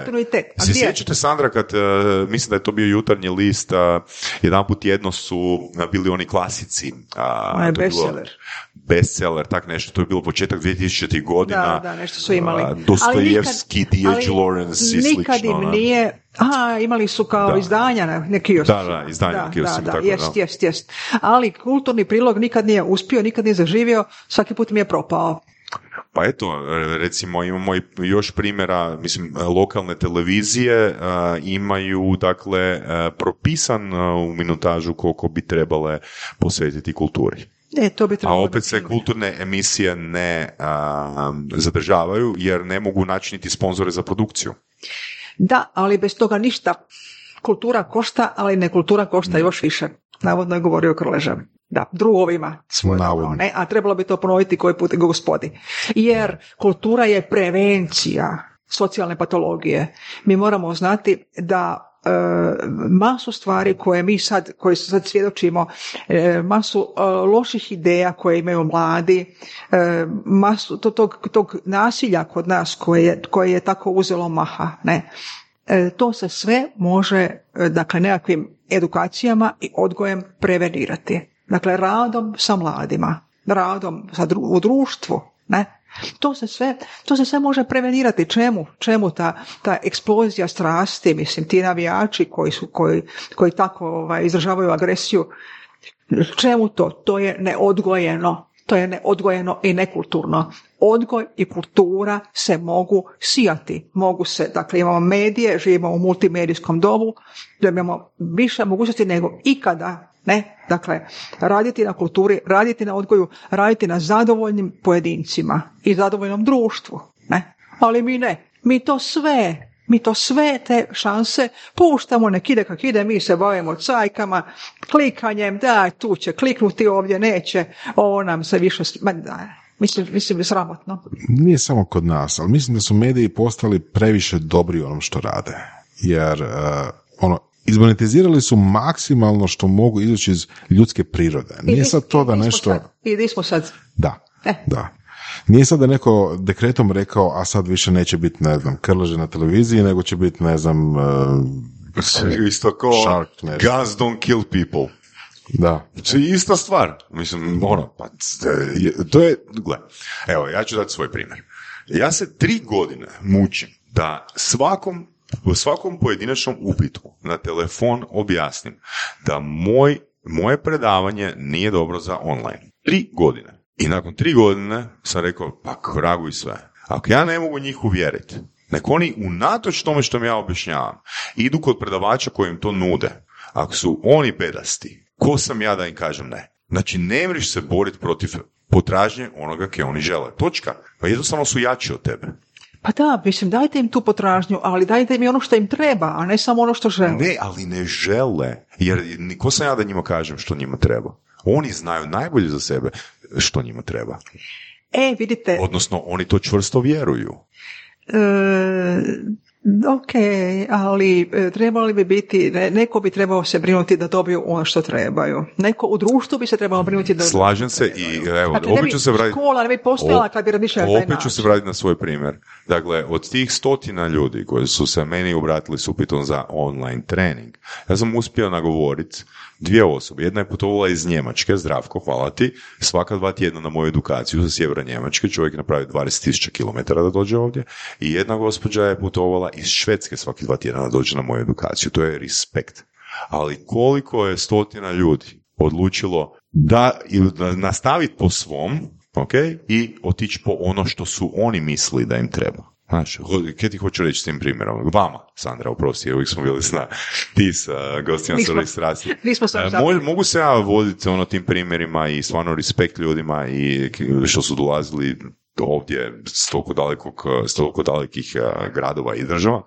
Se sjećate Sandra kad, uh, mislim da je to bio jutarnji list, uh, jedan put jedno su uh, bili oni klasici. a, Onaj to je bestseller. Bestseller, tak nešto, to je bilo početak 2000. godina. Da, da, nešto su imali. a, Ali Dostojevski, nikad- D.H. Lawrence i Nikad slično. im ono. nije... Aha, imali su kao Da. izdanja na kiosci. Da, da, izdanja na da, kioscima, da, da, jest, jest, jest. Ali kulturni prilog nikad nije uspio, nikad nije zaživio, svaki put mi je propao. Pa eto, recimo imamo i još primjera, mislim, lokalne televizije a, imaju, dakle, a, propisan a, u minutažu koliko bi trebale posvetiti kulturi. E, to bi A opet se kulturne emisije ne a, zadržavaju jer ne mogu naći niti sponzore za produkciju. Da, ali bez toga ništa. Kultura košta, ali ne kultura košta još više. Navodno je govorio Krleža. Da, drugovima Navodno. ne? A trebalo bi to ponoviti koji put gospodi. Jer kultura je prevencija socijalne patologije. Mi moramo znati da masu stvari koje mi sad, koje sad svjedočimo, e, masu e, loših ideja koje imaju mladi, e, masu to- tog, tog nasilja kod nas koje je, koje je tako uzelo maha, ne. To se sve može, dakle, nekakvim edukacijama i odgojem prevenirati. Dakle, radom sa mladima, radom sa dru- u društvu, ne. To se sve, to se sve može prevenirati. Čemu? Čemu ta, ta eksplozija strasti, mislim, ti navijači koji su, koji, koji tako ovaj, izražavaju agresiju, čemu to? To je neodgojeno. To je neodgojeno i nekulturno. Odgoj i kultura se mogu sijati. Mogu se, dakle imamo medije, živimo u multimedijskom dobu, da imamo više mogućnosti nego ikada Ne, dakle, raditi na kulturi, raditi na odgoju, raditi na zadovoljnim pojedincima i zadovoljnom društvu. Ne? Ali mi ne, mi to sve, mi to sve te šanse puštamo, nek ide kak ide, mi se bavimo cajkama, klikanjem, da, tu će kliknuti, ovdje neće, ovo nam se više, ma da, mislim, mislim, sramotno. Nije samo kod nas, ali mislim da su mediji postali previše dobri u onom što rade. Jer, uh, ono, izmonetizirali su maksimalno što mogu izaći iz ljudske prirode. Nije sad to i da nešto... sad? I di smo sad? Da, E. da. Nije sad da neko dekretom rekao, a sad više neće biti, ne znam, krleže na televiziji, nego će biti, ne znam, uh, Isto kao Shark, ne znam. guns don't kill people. da. To je ista stvar. Mislim, ono, pa, je- to je, gle, evo, ja ću dati svoj primjer. Ja se tri godine mučim da svakom, u svakom pojedinačnom upitu na telefon objasnim da moj, moje predavanje nije dobro za online. Tri godine. I nakon tri godine sam rekao, pa kragu i sve. Ako ja ne mogu njih uvjeriti, nek oni unatoč tome što mi ja objašnjavam, idu kod predavača koji im to nude. Ako su oni bedasti, ko sam ja da im kažem ne? Znači, ne mreš se boriti protiv potražnje onoga ke oni žele. Točka. Pa jednostavno su jači od tebe. Pa da, mislim, dajte im tu potražnju, ali dajte im i ono što im treba, a ne samo ono što žele. Ne, ali ne žele. Jer ko sam ja da njima kažem što njima treba? Oni znaju najbolje za sebe što njima treba. E, vidite, Odnosno, oni to čvrsto vjeruju. e, ok, ali e, trebali bi biti, ne- neko bi trebao se brinuti da dobiju ono što trebaju. Neko u društvu bi se trebalo brinuti da... Slažem se i evo, Dakle, opet ću se vratiti. škola ne bi postojala kad bi razmišljala taj Opet ću se vratiti na svoj primjer. Dakle, od tih stotina ljudi koji su se meni obratili s upitom za online trening, ja sam uspio nagovoriti dvije osobe. Jedna je putovala iz Njemačke, zdravko, hvala ti, svaka dva tjedna na moju edukaciju za sjevera Njemačke, čovjek je napravio 20.000 km da dođe ovdje, i jedna gospođa je putovala iz Švedske svaki dva tjedna da dođe na moju edukaciju. To je respekt. Ali koliko je stotina ljudi odlučilo da ili da nastaviti po svom, ok, i otići po ono što su oni mislili da im treba. Znaš, kaj ti hoću reći s tim primjerom? Vama, Sandra, oprosti, uvijek smo bili zna, ti sa gostima sa se E, mogu se ja voditi ono tim primjerima i stvarno respekt ljudima i što su dolazili ovdje s toliko, dalekog, s toliko dalekih a, gradova i država,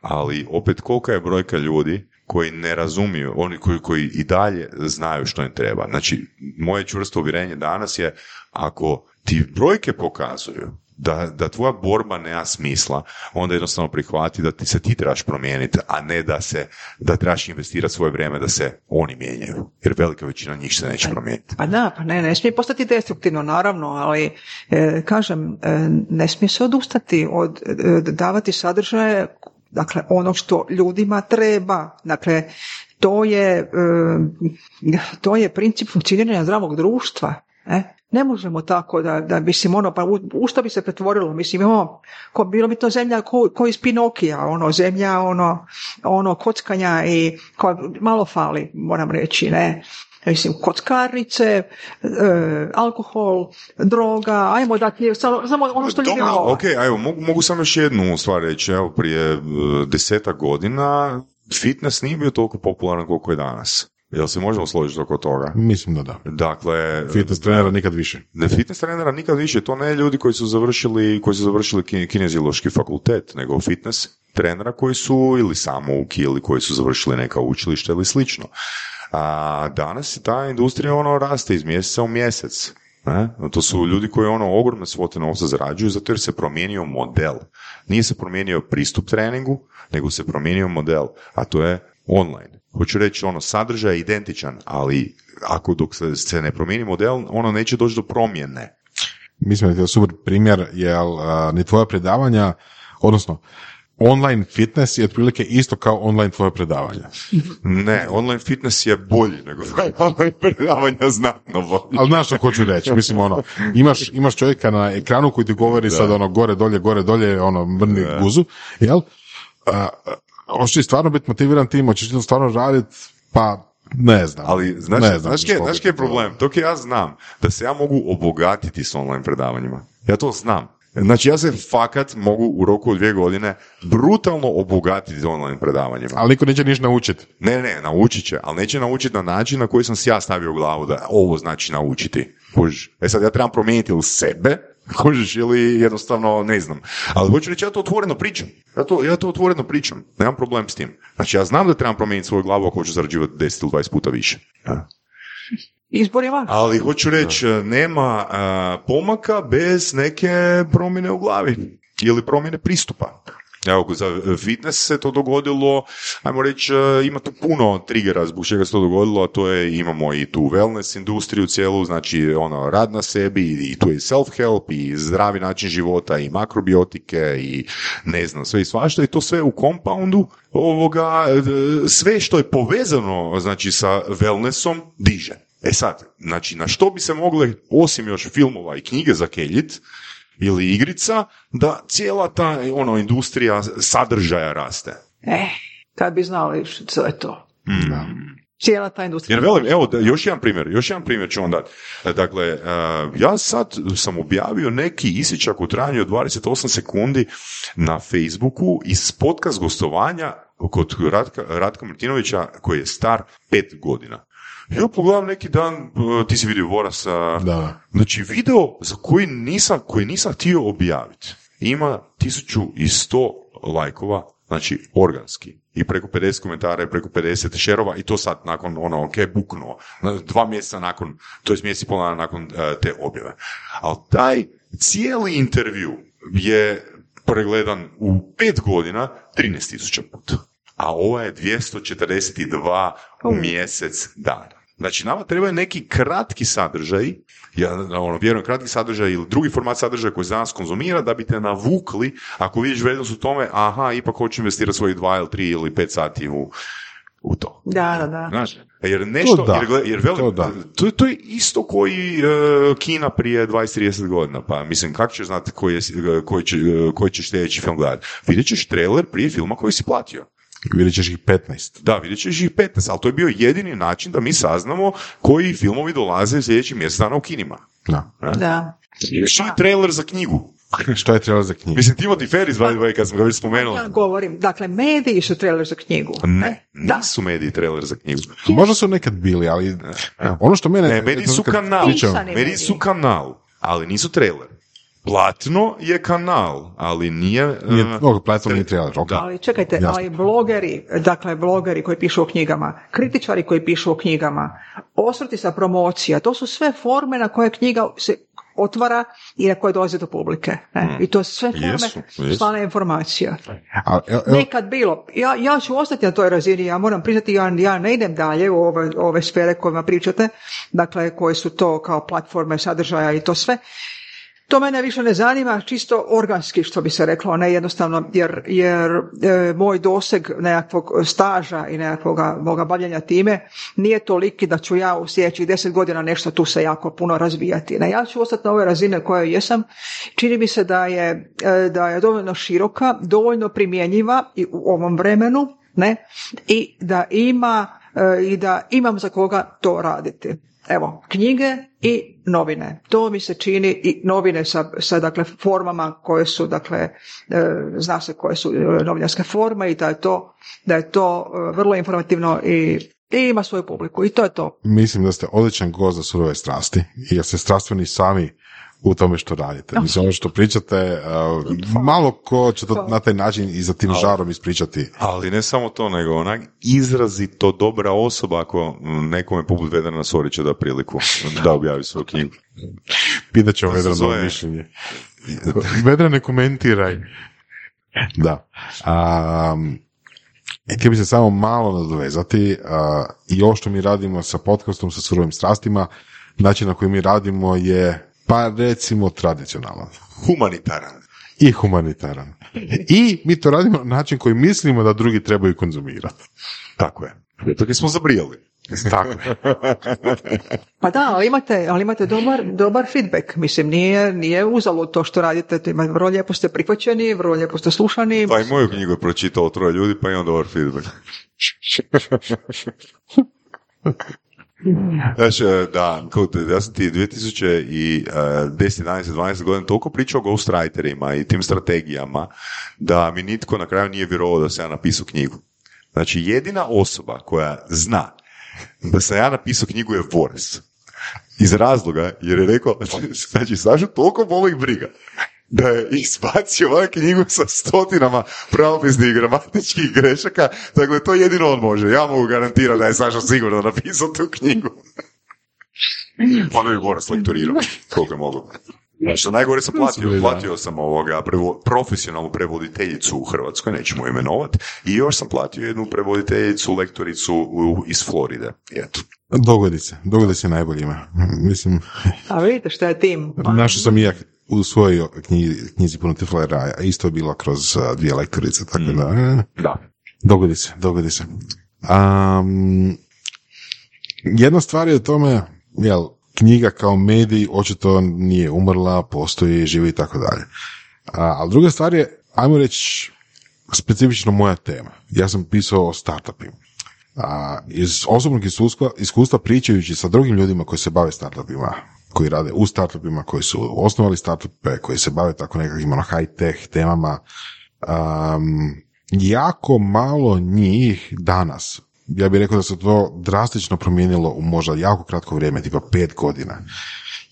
ali opet kolika je brojka ljudi koji ne razumiju, oni koji, koji i dalje znaju što im treba. Znači, moje čvrsto uvjerenje danas je, ako ti brojke pokazuju da, da tvoja borba nema smisla, onda jednostavno prihvati da ti se ti trebaš promijeniti, a ne da se, da trebaš investirati svoje vrijeme da se oni mijenjaju. Jer velika većina njih se neće promijeniti. Pa da, pa ne, ne smije postati destruktivno, naravno, ali e, kažem, e, ne smije se odustati od e, davati sadržaje, dakle, ono što ljudima treba. Dakle, to je, e, to je princip funkcioniranja zdravog društva. Ne? Ne možemo tako da, da mislim ono, pa u, u što bi se pretvorilo? Mislim, imamo, ko, bilo bi to zemlja ko, ko iz Pinokija, ono, zemlja, ono, ono, kockanja i ko, malo fali, moram reći, ne. Mislim, kockarnice, e, alkohol, droga, ajmo dati, samo, ono što ljudi vole. ok, a evo, mogu, mogu samo još jednu stvar reći. Evo, prije e, desetak godina fitness nije bio toliko popularan koliko je danas. Jel se možemo složiti oko toga? Mislim da da. Dakle, Fitness trenera nikad više. ne fitness trenera nikad više, to ne ljudi koji su završili, koji su završili ki- kineziološki fakultet, nego fitness trenera koji su ili samouki ili koji su završili neka učilišta ili slično. A danas ta industrija ono raste iz mjeseca u mjesec. Ne? To su ljudi koji ono ogromne svote novca zarađuju zato jer se promijenio model. Nije se promijenio pristup treningu, nego se promijenio model, a to je online. Hoću reći, ono, sadržaj je identičan, ali ako dok se, ne promijeni model, ono neće doći do promjene. Mislim da je super primjer, jer a, ni tvoja predavanja, odnosno, online fitness je otprilike isto kao online tvoje predavanja. Ne, online fitness je bolji nego online predavanja znatno bolji. Ali znaš što hoću reći, mislim ono, imaš, imaš čovjeka na ekranu koji ti govori sad ono gore, dolje, gore, dolje, ono vrni guzu, jel? A, hoćeš ti stvarno biti motiviran tim, hoćeš ti to stvarno raditi, pa ne znam. Ali, znaš, ne znam znaš, znaš je problem? Dok ja znam da se ja mogu obogatiti s online predavanjima. Ja to znam. Znači ja se fakat mogu u roku od dvije godine brutalno obogatiti s online predavanjima. Ali niko neće ništa naučiti. Ne, ne, naučit će, ali neće naučiti na način na koji sam si ja stavio u glavu da ovo znači naučiti. Kužiš? E sad ja trebam promijeniti ili sebe, kužiš, ili jednostavno ne znam. Ali hoću reći, ja to otvoreno pričam. Ja to, ja to otvoreno pričam. Nemam problem s tim. Znači ja znam da trebam promijeniti svoju glavu ako hoću zarađivati 10 ili 20 puta više. Ja. Izbor je vaš. Ali hoću reći, nema a, pomaka bez neke promjene u glavi ili promjene pristupa. Evo, za fitness se to dogodilo, ajmo reći, e, ima tu puno trigera zbog čega se to dogodilo, a to je, imamo i tu wellness industriju cijelu, znači ono, rad na sebi, i tu je self-help, i zdravi način života, i makrobiotike, i ne znam, sve i svašta, i to sve u compoundu ovoga, e, sve što je povezano, znači, sa wellnessom, diže. E sad, znači, na što bi se mogle, osim još filmova i knjige zakeljit, ili igrica, da cijela ta ono, industrija sadržaja raste. E, kad bi znali što je to. Cijela ta industrija. Jer velim, evo, još jedan primjer, još jedan primjer ću vam dati. Dakle, eh, ja sad sam objavio neki isječak u trajanju od 28 sekundi na Facebooku iz podcast gostovanja kod Ratka, Ratka Martinovića koji je star pet godina. Ja pogledam neki dan, eh, ti si vidio Vorasa, Da. Znači, video za koji nisam, koji nisam htio objaviti, ima 1100 lajkova, znači organski. I preko 50 komentara i preko 50 šerova i to sad nakon ono, ok, buknuo. Dva mjeseca nakon, to je mjesec i pol nakon eh, te objave. Ali taj cijeli intervju je pregledan u pet godina 13.000 puta. A ova je 242 u mjesec dana. Znači, nama trebaju neki kratki sadržaj, ja ono, vjerujem kratki sadržaj ili drugi format sadržaja koji za nas konzumira, da bi te navukli, ako vidiš vrijednost u tome, aha, ipak hoću investirati svojih dva ili tri ili pet sati u, u to. Da, da, da. Znaš, jer nešto, To da, jer, jer velim, to da. to, to je isto koji e, Kina prije 20-30 godina, pa mislim, kako ćeš znati koji, je, koji, će, koji ćeš sljedeći film gledati? Vidjet ćeš trailer prije filma koji si platio. Vidjet ćeš ih 15. Da, vidjet ćeš ih 15, ali to je bio jedini način da mi saznamo koji filmovi dolaze sljedeći mjesec dana u kinima. Da. Da. Što je trailer za knjigu? Što je trebalo za knjigu? Mislim, Timothy Ferris, by the way, kad sam ga već spomenuo. Ja govorim, dakle, mediji su trailer za knjigu. Ne, Da. nisu mediji trailer za knjigu. Možda su nekad bili, ali ono što mene... Ne, mediji su kanal. mediji. su kanal, ali nisu trailer. Platno je kanal, ali nije... Nije, uh, platform nije trailer, ok. Da. Ali čekajte, Jasno. ali blogeri, dakle blogeri koji pišu o knjigama, kritičari koji pišu o knjigama, osvrti sa promocija, to su sve forme na koje knjiga se otvara i na koje dolazi do publike. Ne? I to su sve forme Jesu, jesu. slane informacija. A, evo- evo- Nekad bilo. Ja, ja ću ostati na toj razini, ja moram priznati, ja, ja ne idem dalje u ove, ove sfere kojima pričate, dakle koje su to kao platforme sadržaja i to sve. To mene više ne zanima, čisto organski što bi se reklo, ne jednostavno, jer, jer e, moj doseg nekakvog staža i nekakvog moga bavljenja time nije toliki da ću ja u sljedećih deset godina nešto tu se jako puno razvijati. Ne, ja ću ostati na ove razine koje jesam. Čini mi se da je, e, da je dovoljno široka, dovoljno primjenjiva i u ovom vremenu, ne, i da ima e, i da imam za koga to raditi. Evo, knjige i novine. To mi se čini i novine sa, sa dakle, formama koje su, dakle, e, zna se koje su e, novinarske forme i da je to, da je to e, vrlo informativno i, i ima svoju publiku i to je to. mislim da ste odličan gost za surove strasti da ste strastveni sami u tome što radite. Mislim, ono što pričate, uh, malo ko će to na taj način i za tim žarom ispričati. Ali ne samo to, nego onak izrazito dobra osoba ako nekome poput Vedrana Sorića da priliku da objavi svoju knjigu. Pitat ćemo To se Vedrano zove- mišljenje. Vedra ne komentiraj. Da. Um, htio bi se samo malo nadovezati a, i ovo što mi radimo sa podcastom, sa surovim strastima, način na koji mi radimo je, pa recimo, tradicionalan Humanitaran. i humanitaran. I mi to radimo na način koji mislimo da drugi trebaju konzumirati. Tako je. Tako smo zabrijali. Tako je. Pa da, ali imate, ali imate dobar, dobar feedback. Mislim, nije, nije uzalud to što radite. To ima- Vrlo lijepo ste prihvaćeni, vrlo lijepo ste slušani. Pa i moju knjigu je pročitalo troje ljudi, pa imam dobar feedback. Znači, da, kao, ja sam ti 2010, 11, 12 godina toliko pričao o ghostwriterima i tim strategijama da mi nitko na kraju nije vjerovao da sam ja napisao knjigu. Znači, jedina osoba koja zna da sam ja napisao knjigu je Boris. Iz razloga, jer je rekao, znači, Sašu toliko boli briga da je izbacio ovaj knjigu sa stotinama pravopisnih i gramatičkih grešaka, dakle to jedino on može. Ja mogu garantirati da je Saša sigurno napisao tu knjigu. Onda bi Boras lektorirao, koliko je mogu. Što najgore sam platio, platio sam ovoga prevo, profesionalnu prevoditeljicu u Hrvatskoj, nećemo imenovati, i još sam platio jednu prevoditeljicu, lektoricu u, iz Floride. Eto. Dogodi se, dogodi se najboljima. Mislim, A vidite što je tim. našao sam i ja u svojoj knjizi, knjizi puno tiflera, a isto je bilo kroz a, dvije lektorice, tako da, e, Da. dogodi se, dogodi se. Um, jedna stvar je u tome, jel, knjiga kao medij očito nije umrla, postoji, živi i tako dalje. A, Ali druga stvar je, ajmo reći, specifično moja tema. Ja sam pisao o startupima. A, iz osobnog iskustva, iskustva pričajući sa drugim ljudima koji se bave startupima, koji rade u startupima, koji su osnovali startupe, koji se bave tako nekakvim ono, high-tech temama, um, jako malo njih danas, ja bih rekao da se to drastično promijenilo u možda jako kratko vrijeme, tipa pet godina.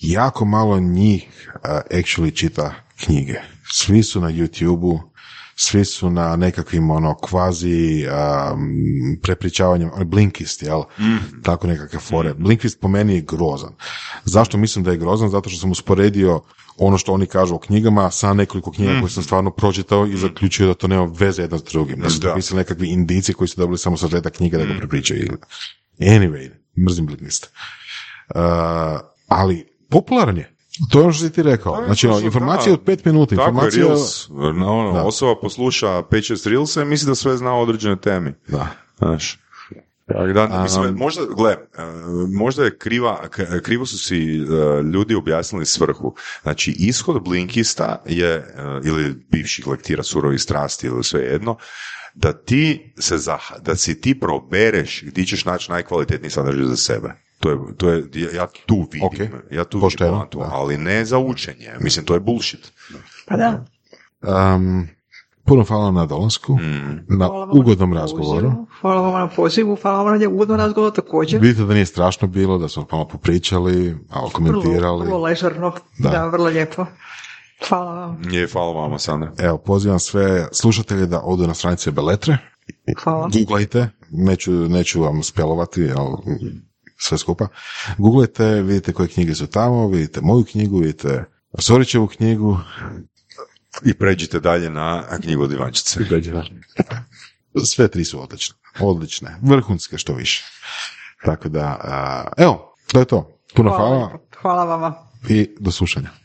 Jako malo njih uh, actually čita knjige. Svi su na YouTube-u, svi su na nekakvim ono kvazi um, prepričavanjem, ono, Blinkist, jel? Tako nekakve fore. Blinkist po meni je grozan. Zašto mislim da je grozan? Zato što sam usporedio ono što oni kažu o knjigama sa nekoliko knjiga koje sam stvarno pročitao i zaključio da to nema veze jedno s drugim. Da su to Da. pisali nekakvi indici koji su dobili samo sažetak knjige da ga prepričaju. Anyway, mrzim Blinkist. Uh, ali popularan je. To je ono što si ti rekao. Znači, ono, to su- informacija da. od pet minuta. Tako je, Informacija... Reels, no, ono, Da. osoba posluša 5-6 Reelsa i misli da sve zna o određenoj temi. Da. Znaš. Da, mislim, Um, možda, gle, e, možda je kriva, krivo su si e, ljudi objasnili svrhu. Znači, ishod Blinkista je, e, ili bivših lektira surovi strasti ili sve jedno, da ti se zah, da si ti probereš gdje ćeš naći najkvalitetniji sadržaj za sebe. To je, to je, ja- tu vidim, Ok. ja tu Pošteno, vidim poantu, da. ali ne za učenje. Mislim, to je bullshit. Pa da. Um, puno hvala na dolasku, na Hvala vam ugodnom na razgovoru. pozivu, Hvala vam na pozivu, hvala vam na ugodnom razgovoru također. Vidite da nije strašno bilo, da smo malo popričali, malo komentirali. Vrlo, vrlo ležerno, Da. da. vrlo lijepo. Hvala vam. Je, hvala vama, Sandra. Evo, pozivam sve slušatelje da odu na stranice Beletre, Hvala. googlajte, neću, neću vam spelovati, ali sve skupa. Googlajte, vidite koje knjige su tamo, vidite moju knjigu, vidite Sorićevu knjigu. I pređite dalje na knjigu od Ivančice. Sve tri su odlične. Odlične. Vrhunske što više. Tako da, evo, to je to. Puno hvala lijepo. Hvala vama. i do slušanja.